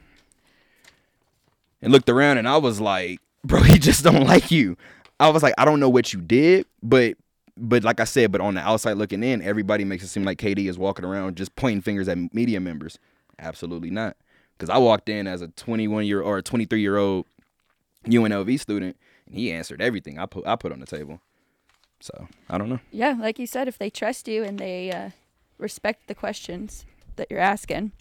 And looked around, and I was like, "Bro, he just don't like you." I was like, "I don't know what you did, but." But like I said, but on the outside looking in, everybody makes it seem like KD is walking around just pointing fingers at media members. Absolutely not. Because I walked in as a 21 year or a 23 year old UNLV student, and he answered everything I put I put on the table. So I don't know. Yeah, like you said, if they trust you and they uh, respect the questions that you're asking.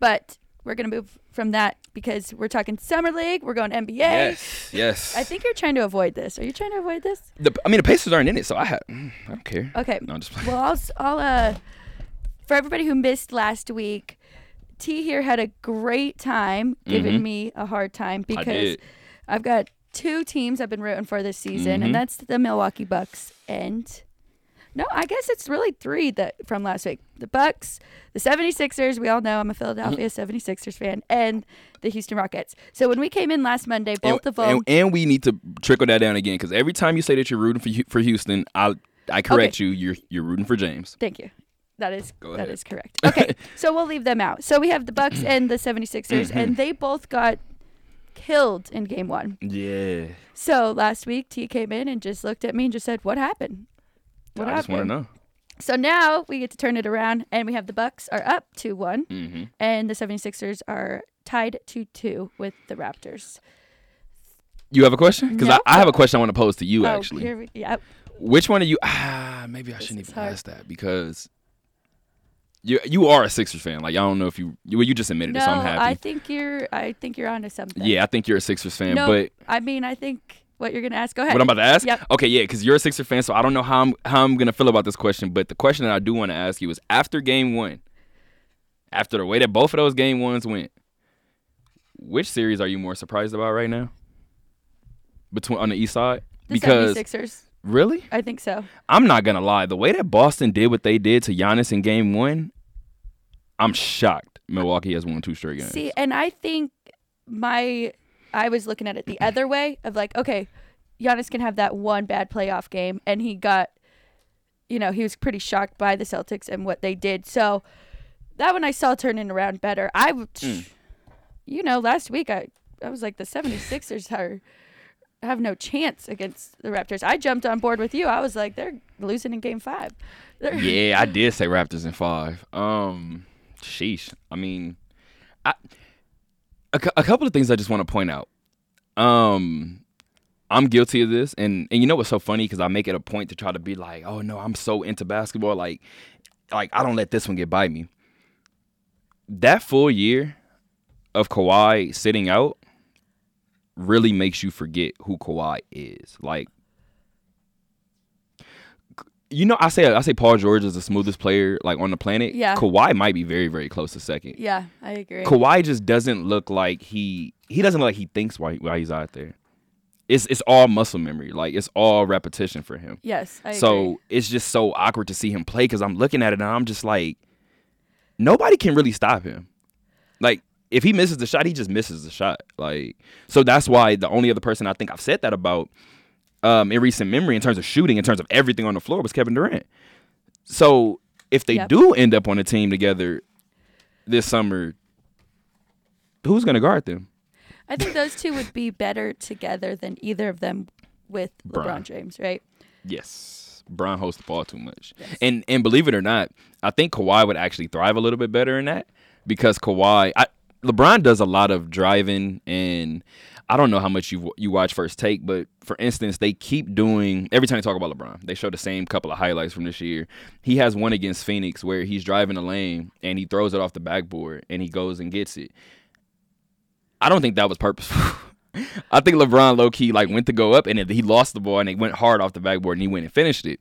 But we're gonna move from that because we're talking summer league. We're going NBA. Yes, yes. I think you're trying to avoid this. Are you trying to avoid this? The, I mean, the Pacers aren't in it, so I have. I don't care. Okay. No, I'm just playing. Well, I'll, I'll uh, for everybody who missed last week, T here had a great time giving Mhm. me a hard time because. I've got two teams I've been rooting for this season, Mhm. and that's the Milwaukee Bucks and No, I guess it's really three that from last week. The Bucks, the 76ers, we all know I'm a Philadelphia 76ers fan, and the Houston Rockets. So when we came in last Monday, both and, of them and, and we need to trickle that down again because every time you say that you're rooting for for Houston, I I correct you. You're you're rooting for James. Thank you. That is that is correct. Okay, so we'll leave them out. So we have the Bucks and the 76ers, Mm-hmm. and they both got killed in game one. Yeah, So last week, T came in and just looked at me and just said, "What happened? What I just want to know. So now we get to turn it around, and we have the Bucks are up two one, Mm-hmm. and the 76ers are tied two two with the Raptors. You have a question? Because No. I, I have a question I want to pose to you Oh, actually. here we, yeah. Which one of you? Ah, maybe I shouldn't even hard. ask that because you you are a Sixers fan. Like I don't know if you you, well, you just admitted No, it, so I'm happy. I think you're. I think you're onto something. yeah, I think you're a Sixers fan, No, but I mean, I think what you're gonna ask. Go ahead. what I'm about to ask? Yep. Okay, yeah, because you're a Sixers fan, so I don't know how I'm how I'm gonna feel about this question. But the question that I do want to ask you is after Game One, after the way that both of those Game Ones went, which series are you more surprised about right now? Between on the East side, The because 76ers. really, I think so. I'm not gonna lie. The way that Boston did what they did to Giannis in Game One, I'm shocked. Milwaukee has won two straight games. See, and I think my I was looking at it the other way of like, okay, Giannis can have that one bad playoff game, and he got, you know, he was pretty shocked by the Celtics and what they did. So that one I saw turning around better. I, Mm. you know, last week I I was like the 76ers are have no chance against the Raptors. I jumped on board with you. I was like, they're losing in Game Five. They're- yeah, I did say Raptors in five. Um, sheesh. I mean, I a, a couple of things I just want to point out. Um, I'm guilty of this, and and you know what's so funny because I make it a point to try to be like, oh no, I'm so into basketball, like, like I don't let this one get by me. That full year of Kawhi sitting out really makes you forget who Kawhi is. Like, you know, I say I say Paul George is the smoothest player like on the planet. Yeah. Kawhi might be very very close to second. yeah, I agree. Kawhi just doesn't look like he he doesn't look like he thinks while, while he's out there. It's it's all muscle memory, like it's all repetition for him. Yes, I so agree. it's just so awkward to see him play because I'm looking at it and I'm just like, nobody can really stop him. Like if he misses the shot, he just misses the shot. Like so that's why the only other person I think I've said that about um, in recent memory in terms of shooting, in terms of everything on the floor, was Kevin Durant. So if they Yep. do end up on a team together this summer, who's gonna guard them? I think those two would be better together than either of them with Bron. LeBron James, right? Yes. Bron holds the ball too much. And and believe it or not, I think Kawhi would actually thrive a little bit better in that because Kawhi I, LeBron does a lot of driving and I don't know how much you you watch first take, but for instance, they keep doing every time they talk about LeBron, they show the same couple of highlights from this year. He has one against Phoenix where he's driving a lane and he throws it off the backboard and he goes and gets it. I don't think that was purposeful. I think LeBron low key like went to go up and he lost the ball and it went hard off the backboard and he went and finished it.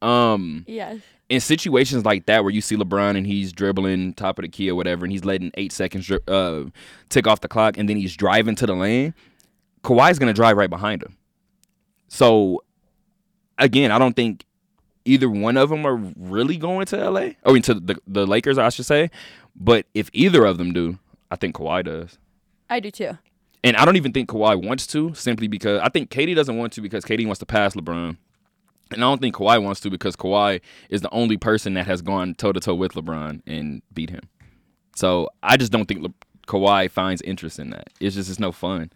Um, Yeah. in situations like that where you see LeBron and he's dribbling top of the key or whatever and he's letting eight seconds uh, tick off the clock and then he's driving to the lane, Kawhi's gonna drive right behind him. So again, I don't think either one of them are really going to LA or into the the Lakers, I should say. But if either of them do, I think Kawhi does. I do too. And I don't even think Kawhi wants to, simply because I think KD doesn't want to because KD wants to pass LeBron. And I don't think Kawhi wants to because Kawhi is the only person that has gone toe to toe with LeBron and beat him. So I just don't think Le- Kawhi finds interest in that. It's just it's no fun.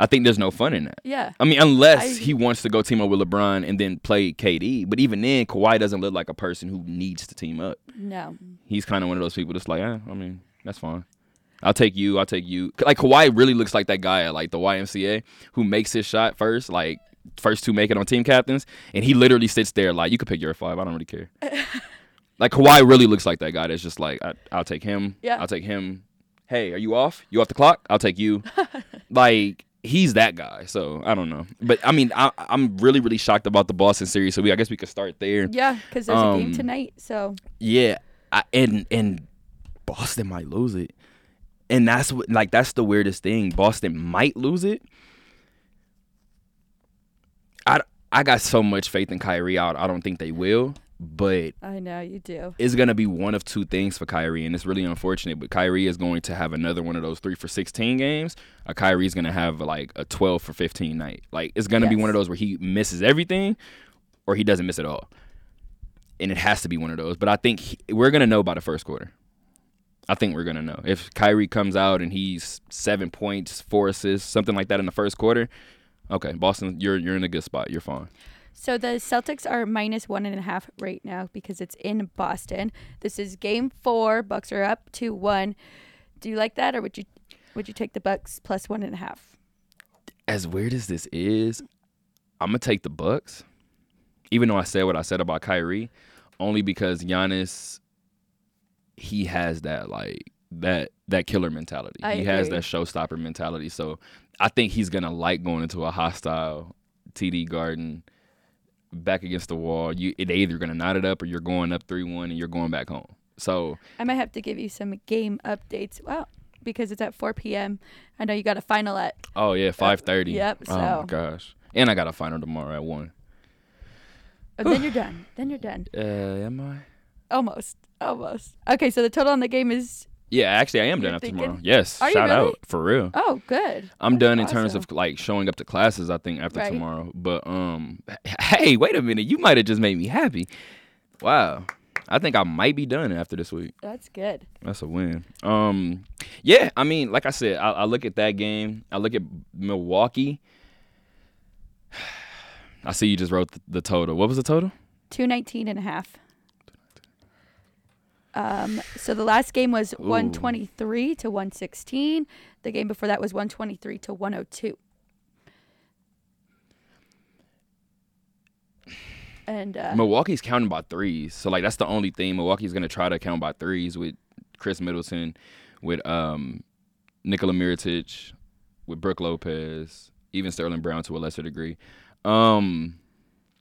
I think there's no fun in that. Yeah. I mean, unless I- he wants to go team up with LeBron and then play KD. But even then, Kawhi doesn't look like a person who needs to team up No. he's kind of one of those people that's like, eh, I mean, that's fine. I'll take you. I'll take you. Like Kawhi really looks like that guy at like the YMCA who makes his shot first, like first two make it on team captains, and he literally sits there like, you could pick your five. I don't really care. like Kawhi really looks like that guy that's just like, I, I'll take him. Yeah. I'll take him. Hey, are you off? You off the clock? I'll take you. like he's that guy. So I don't know, but I mean, I, I'm really really shocked about the Boston series. So we, I guess we could start there. Yeah, because there's a Um, game tonight. So Yeah, I, and and Boston might lose it, and that's what like that's the weirdest thing. Boston might lose it. I I got so much faith in Kyrie. I, I don't think they will, but I know you do. it's gonna be one of two things for Kyrie, and it's really unfortunate. But Kyrie is going to have another one of those three for sixteen games. Or Kyrie's gonna have like a twelve for fifteen night. Like it's gonna be one of those where he misses everything, or he doesn't miss at all. And it has to be one of those. But I think he, we're gonna know by the first quarter. I think we're gonna know if Kyrie comes out and he's seven points, four assists, something like that in the first quarter. Okay, Boston, you're you're in a good spot. You're fine. So the Celtics are minus one and a half right now because it's in Boston. This is game four. Bucks are up two one. Do you like that, or would you would you take the Bucks plus one and a half? as weird as this is, I'm gonna take the Bucks. Even though I said what I said about Kyrie, only because Giannis, he has that like that that killer mentality. I he has that showstopper mentality. So I think he's gonna like going into a hostile TD Garden, back against the wall. You they either gonna knot it up or you're going up three one and you're going back home. So I might have to give you some game updates. Wow, because it's at 4 p.m. I know you got a final at. oh yeah, five thirty. yep, Oh my gosh. And I got a final tomorrow at one. And then you're done. Then you're done. Uh, am I? Almost. Almost. Okay, so the total on the game is. Yeah, actually, I am You're done after tomorrow. Yes, Are shout really? out for real. Oh, good. I'm That's done in terms of like showing up to classes. I think after Right. tomorrow. But um, hey, wait a minute. You might have just made me happy. Wow, I think I might be done after this week. That's good. That's a win. Um, yeah. I mean, like I said, I, I look at that game. I look at Milwaukee. I see you just wrote the, the total. What was the total? 219 and a half. Um, so the last game was 123 to 116. The game before that was 123 to 102. And uh, Milwaukee's counting by threes, so like that's the only thing. Milwaukee's gonna try to count by threes with Khris Middleton, with um Nikola Mirotic, with Brook Lopez, even Sterling Brown to a lesser degree. Um,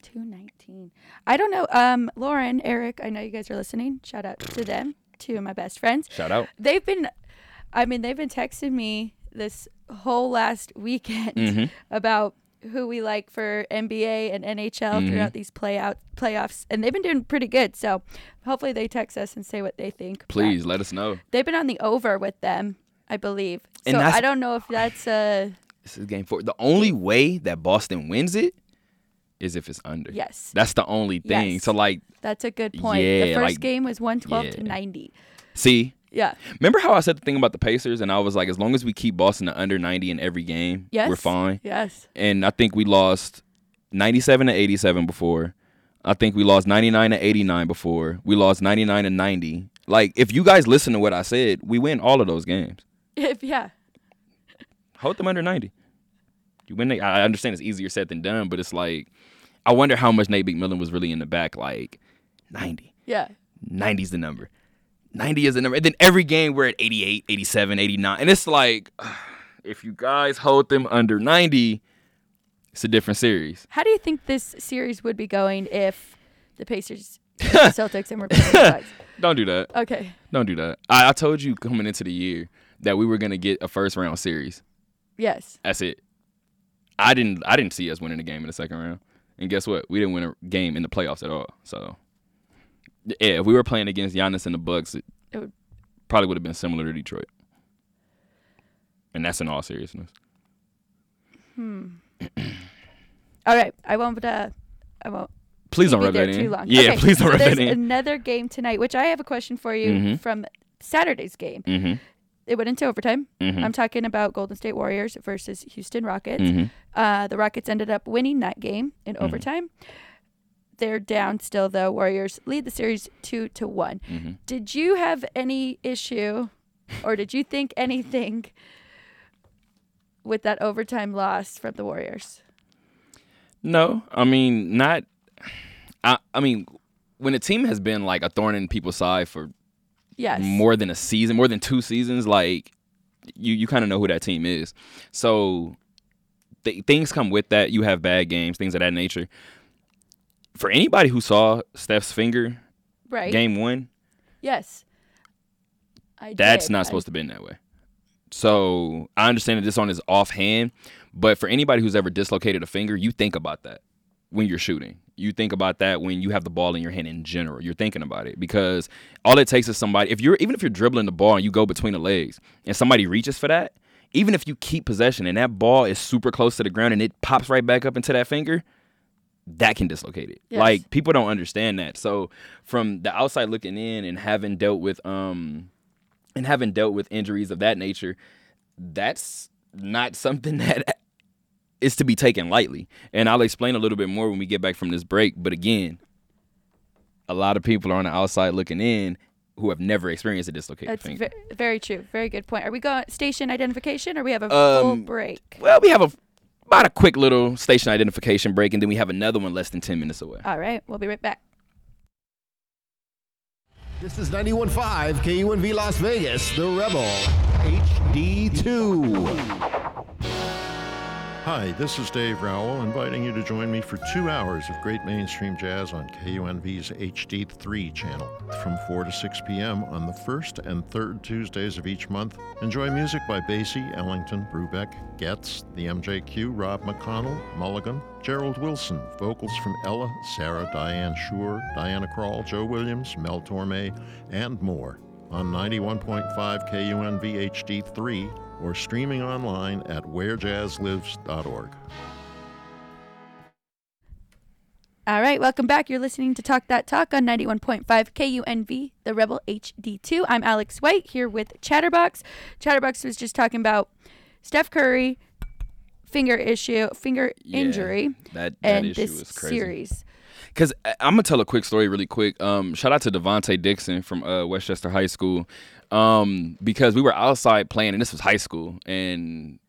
219. I don't know. Um, Lauren, Eric, I know you guys are listening. Shout out to them, two of my best friends. shout out. They've been, I mean, they've been texting me this whole last weekend Mhm. about who we like for NBA and NHL Mm-hmm. throughout these play out playoffs, and they've been doing pretty good. So hopefully they text us and say what they think. But Please let us know. they've been on the over with them, I believe. And so I don't know if that's uh This is game four. The only way that Boston wins it is if it's under. yes, That's the only thing. Yes. So like, that's a good point. Yeah, the first like- game was 112 to 90. see, Yeah. remember how I said the thing about the Pacers, and I was like, as long as we keep Boston to under ninety in every game, Yes. we're fine. Yes. and I think we lost 97 to 87 before. I think we lost 99 to 89 before. We lost 99 to 90. Like if you guys listen to what I said, we win all of those games. If yeah. Hold them under 90. You win. The, I understand it's easier said than done, but it's like I wonder how much Nate McMillan was really in the back. Like 90. Yeah. 90 is the number. 90 is the number. And then every game we're at 88, 87, 89. And it's like if you guys hold them under 90, it's a different series. How do you think this series would be going if the Pacers, the Celtics, and we're playing the Don't do that. Okay. Don't do that. I, I told you coming into the year that we were gonna get a first round series. Yes. That's it. I didn't. I didn't see us winning a game in the second round. And guess what? We didn't win a game in the playoffs at all. So, yeah, if we were playing against Giannis and the Bucks, it, It would- probably would have been similar to Detroit. And that's in all seriousness. Hmm. all right. I won't. Uh, I won't. Please don't rub that too in. long. Yeah, Okay, please don't so rub that in. Another game tonight, which I have a question for you Mhm. from Saturday's game. mm-hmm. It went into overtime. Mhm. I'm talking about Golden State Warriors versus Houston Rockets. Mhm. Uh, the Rockets ended up winning that game in Mm-hmm. overtime. They're down still though. Warriors lead the series two to one. Mhm. Did you have any issue, or did you think anything with that overtime loss from the Warriors? No, I mean not. I I mean, when a team has been like a thorn in people's side for Yes. more than a season, more than two seasons, like you you kind of know who that team is. So th- things come with that. You have bad games, things of that nature. For anybody who saw Steph's finger right. game one, Yes. I that's did. not I- supposed to be in that way. So I understand that this on is offhand, but for anybody who's ever dislocated a finger, you think about that. when you're shooting. You think about that when you have the ball in your hand in general. You're thinking about it because all it takes is somebody. If you're even if you're dribbling the ball and you go between the legs and somebody reaches for that, even if you keep possession and that ball is super close to the ground and it pops right back up into that finger, that can dislocate it. Yes. Like people don't understand that. So from the outside looking in and having dealt with um and having dealt with injuries of that nature, that's not something that is to be taken lightly. And I'll explain a little bit more when we get back from this break. But again, a lot of people are on the outside looking in who have never experienced a dislocated That's finger. ve- very true. Very good point. Are we going station identification or we have a full Um, break? well, we have a about a quick little station identification break, and then we have another one less than ten minutes away. All right, we'll be right back. This is 91.5 KUNV Las Vegas, The Rebel, HD2. Hi, this is Dave Rowell, inviting you to join me for two hours of great mainstream jazz on KUNV's HD3 channel. From 4 to 6 p.m. on the first and third Tuesdays of each month, enjoy music by Basie, Ellington, Brubeck, Getz, the MJQ, Rob McConnell, Mulligan, Gerald Wilson, vocals from Ella, Sarah, Dinah Shore, Diana Krall, Joe Williams, Mel Torme, and more on 91.5 KUNV HD3 or streaming online at wherejazzlives.org. All right, welcome back. You're listening to Talk That Talk on 91.5 KUNV, the Rebel HD2. I'm Alex White here with Chatterbox. Chatterbox was just talking about Steph Curry finger issue, finger Yeah, injury, that- that and issue this was crazy. series. Because I'm gonna tell a quick story really quick. Um, shout out to Devonte Dixon from uh, Westchester High School. Um, because we were outside playing, and this was high school, and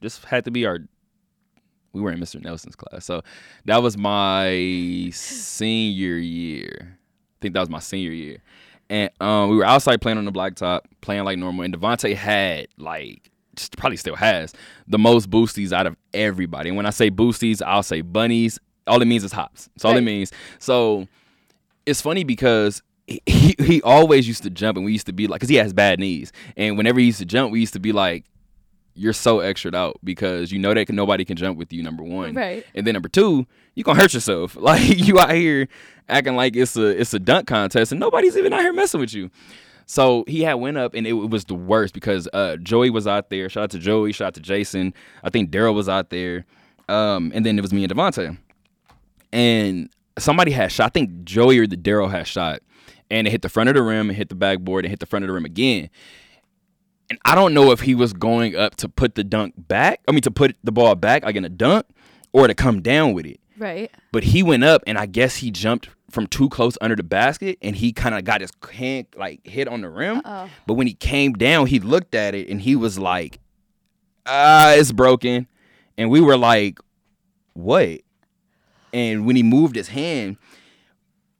this had to be our. We were in Mr. Nelson's class, so that was my senior year. I think that was my senior year, and um, we were outside playing on the blacktop, playing like normal. And Devonte had like just probably still has the most boosties out of everybody. And when I say boosties, I'll say bunnies. All it means is hops. That's all it means. So it's funny because he, he, always used to jump, and we used to be like, because he has bad knees. And whenever he used to jump, we used to be like, you're so extra out because you know that nobody can jump with you, number one. Right. And then number two, you gonna hurt yourself. Like you out here acting like it's a it's a dunk contest and nobody's even out here messing with you. So he had went up and it, was the worst because uh, Joey was out there. Shout out to Joey. Shout out to Jason. I think Daryl was out there. Um, and then it was me and Devontae. And somebody had shot. I think Joey or the Daryl had shot, and it hit the front of the rim and hit the backboard and hit the front of the rim again. And I don't know if he was going up to put the dunk back. I mean, to put the ball back, like in a dunk, or to come down with it. Right. But he went up, and I guess he jumped from too close under the basket, and he kind of got his hand like hit on the rim. Uh-oh. But when he came down, he looked at it, and he was like, "Ah, it's broken." And we were like, "What?" And when he moved his hand,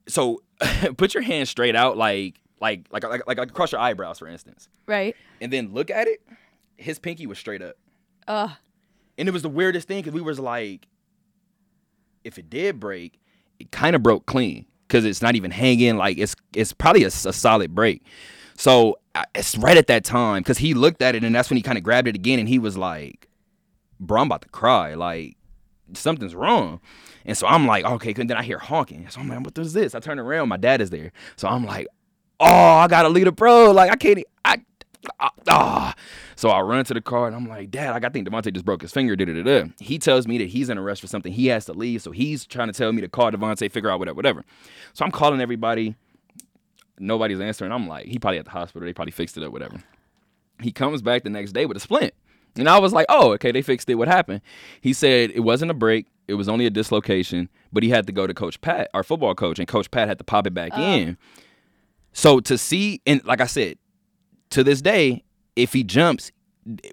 so put your hand straight out, like like like like like across your eyebrows, for instance, Right. and then look at it. His pinky was straight up. Uh, And it was the weirdest thing because we was like, if it did break, it kind of broke clean because it's not even hanging. Like it's it's probably a solid break. So I- it's right at that time because he looked at it and that's when he kind of grabbed it again and he was like, "Bro, I'm about to cry. Like something's wrong." And so I'm like, "Okay." Then I hear honking. So I'm like, "What is this?" I turn around, my dad is there. So I'm like, "Oh, I gotta leave the bro. Like I can't. I, ah. So I run to the car and I'm like, Dad, I think Devontae just broke his finger. Da, da, da. He tells me that he's in a rush for something. He has to leave. So he's trying to tell me to call Devontae, figure out whatever, whatever. So I'm calling everybody. Nobody's answering. I'm like, he probably at the hospital. They probably fixed it up, whatever. He comes back the next day with a splint. And I was like, oh, okay, they fixed it. What happened? He said it wasn't a break. It was only a dislocation, but he had to go to Coach Pat, our football coach, and Coach Pat had to pop it back oh. in. So to see, and like I said, to this day, if he jumps,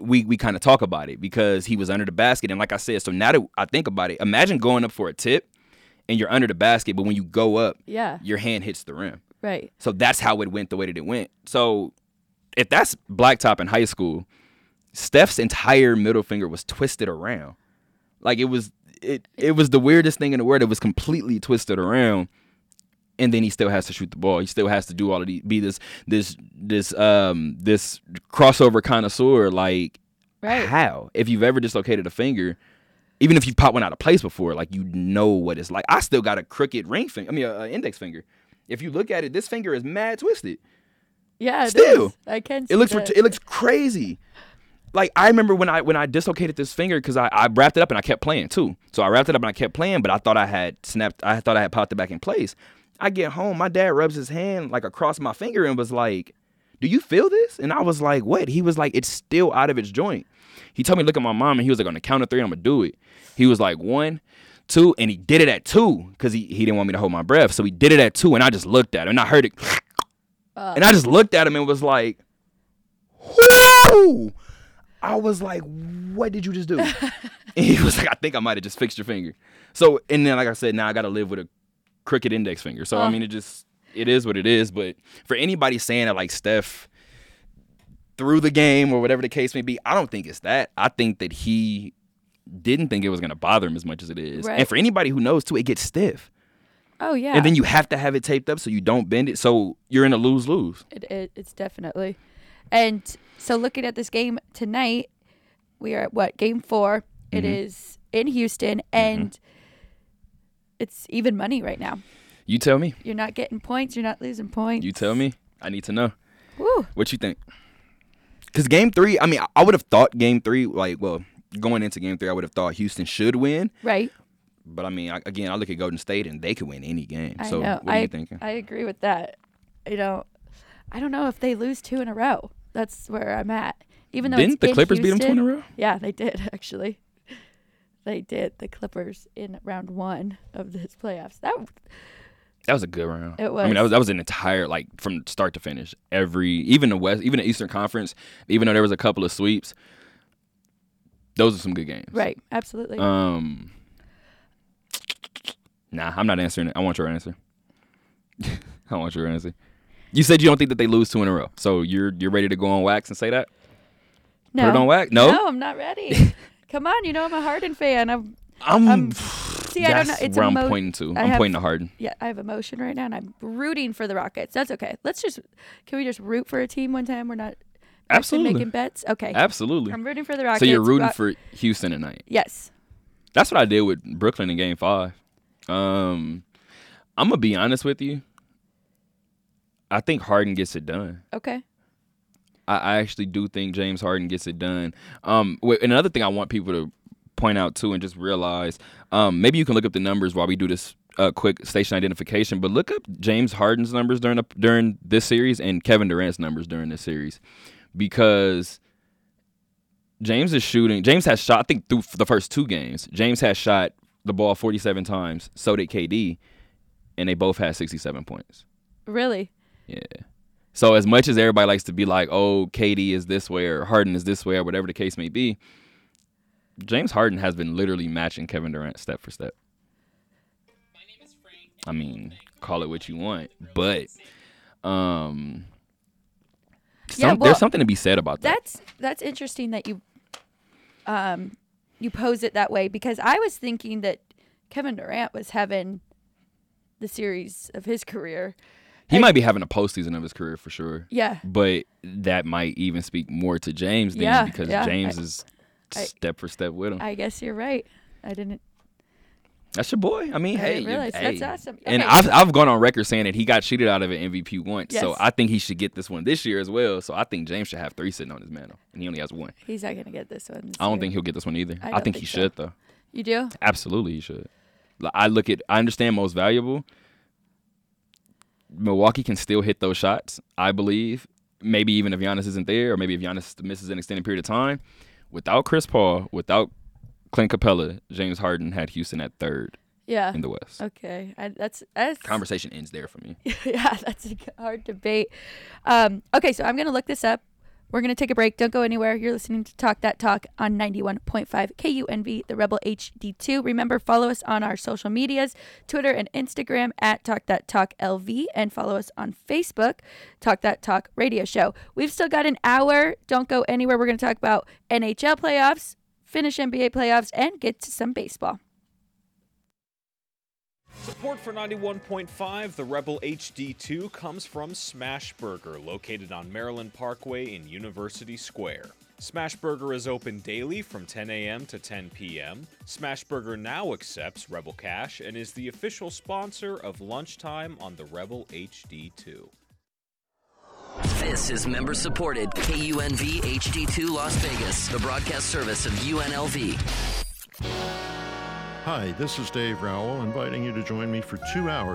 we we kind of talk about it because he was under the basket. And like I said, so now that I think about it, imagine going up for a tip and you're under the basket, but when you go up, yeah. your hand hits the rim. Right. So that's how it went the way that it went. So if that's blacktop in high school, Steph's entire middle finger was twisted around. Like it was it it was the weirdest thing in the world. It was completely twisted around. And then he still has to shoot the ball. He still has to do all of these be this this this um this crossover connoisseur. Like Right. how? If you've ever dislocated a finger, Even if you pop one out of place before, like you know what it's like. I still got a crooked ring finger. I mean, a, index finger. If you look at it, this finger is mad twisted. Yeah, it Still, is. I can't. It looks that. it looks crazy. Like I remember when I when I dislocated this finger because I, I wrapped it up and I kept playing too. So I wrapped it up and I kept playing, but I thought I had snapped. I thought I had popped it back in place. I get home, my dad rubs his hand like across my finger and was like, "Do you feel this?" And I was like, "What?" He was like, "It's still out of its joint." He told me to look at my mom and he was like, "On the count of three, I'm gonna do it." He was like, "One, two, and he did it at two because he, he didn't want me to hold my breath. So he did it at two, and I just looked at him and I heard it, and I just looked at him and was like, "Whoo!" I was like, "What did you just do?" and he was like, "I think I might have just fixed your finger." So and then, like I said, now I got to live with a crooked index finger. So I mean, it just it is what it is. But for anybody saying that like Steph through the game or whatever the case may be, I don't think it's that. I think that he didn't think it was gonna bother him as much as it is. Right. And for anybody who knows too, it gets stiff. Oh yeah. And then you have to have it taped up so you don't bend it. So you're in a lose lose. It, it, it's definitely. And so looking at this game tonight, we are at what game 4 It Mhm. is in Houston, and it's even money right now. You tell me. You're not getting points. You're not losing points. You tell me. I need to know. Woo. What you think? Because game three, I mean, I- I would have thought game three, like, well, going into game three, I would have thought Houston should win. Right. But I mean, I, again, I look at Golden State and they could win any game. I so know. what are I, you thinking? I agree with that. You know, I don't know if they lose two in a row. That's where I'm at. Even though Didn't the Clippers beat 'em two in a Houston- row? Yeah, they did actually. They did. The Clippers in round one of this playoffs. That That was a good round. It was. I mean, that was. was that was an entire like from start to finish. Every even the West, even the Eastern Conference, even though there was a couple of sweeps, those are some good games. right. Absolutely. Um. Nah, I'm not answering it. I want your answer. I want your answer. You said you don't think that they lose two in a row, so you're you're ready to go on wax and say that? no. Put it on wax? No. No, I'm not ready. Come on, you know I'm a Harden fan. I'm. I'm. I'm see, I don't know. It's where I'm pointing to. I I'm have- pointing to Harden. Yeah, I have emotion right now, and I'm rooting for the Rockets. That's okay. Let's just. Can we just root for a team one time? We're not. Absolutely. Making bets. Okay. Absolutely. I'm rooting for the Rockets. So you're rooting Rock- for Houston tonight. Yes. That's what I did with Brooklyn in Game Five. Um, I'm gonna be honest with you. I think Harden gets it done. Okay. I, I actually do think James Harden gets it done. Um, and another thing I want people to point out too, and just realize, um, maybe you can look up the numbers while we do this uh, quick station identification. But look up James Harden's numbers during the, during this series and Kevin Durant's numbers during this series, because James is shooting. James has shot. I think through the first two games, James has shot the ball 47 times. So did KD, and they both had 67 points. Really. Yeah. So as much as everybody likes to be like, "Oh, KD is this way or Harden is this way or whatever the case may be," James Harden has been literally matching Kevin Durant step for step. My name is Frank. I mean, call it what you want, but um, Yeah, well, there's something to be said about that. That's that's interesting that you um you pose it that way because I was thinking that Kevin Durant was having the series of his career. He might be having a postseason of his career for sure. Yeah. But that might even speak more to James than Yeah, because yeah. James I- is I- step for step with him. I guess you're right. I didn't That's your boy. I mean, I hey, realize. That's hey. awesome. And I've I've gone on record saying that he got cheated out of an MVP once, so I think he should get this one this year as well. So I think James should have three sitting on his mantle, and he only has one. he's not gonna get this one. this I don't year. think he'll get this one either. I I, think, think he so. should though. You do? Absolutely, he should. Like, I look at, I understand most valuable. Milwaukee can still hit those shots, I believe. Maybe even if Giannis isn't there, or maybe if Giannis misses an extended period of time. Without Chris Paul, without Clint Capela, James Harden had Houston at third Yeah. in the West. Okay. I, that's that's Conversation ends there for me. yeah, that's a hard debate. Um, okay, so I'm going to look this up. We're going to take a break. Don't go anywhere. You're listening to Talk That Talk on 91.5 KUNV, the Rebel HD2. Remember, follow us on our social medias Twitter and Instagram at Talk That Talk LV, and follow us on Facebook, Talk That Talk Radio Show. We've still got an hour. Don't go anywhere. We're going to talk about NHL playoffs, finish NBA playoffs, and get to some baseball. Support for 91.5, the Rebel HD2, comes from Smashburger, located on Maryland Parkway in University Square. Smashburger is open daily from 10 a.m. to 10 p.m. Smashburger now accepts Rebel Cash and is the official sponsor of Lunchtime on the Rebel HD2. This is member supported KUNV HD2 Las Vegas, the broadcast service of UNLV. Hi, this is Dave Rowell, inviting you to join me for two hours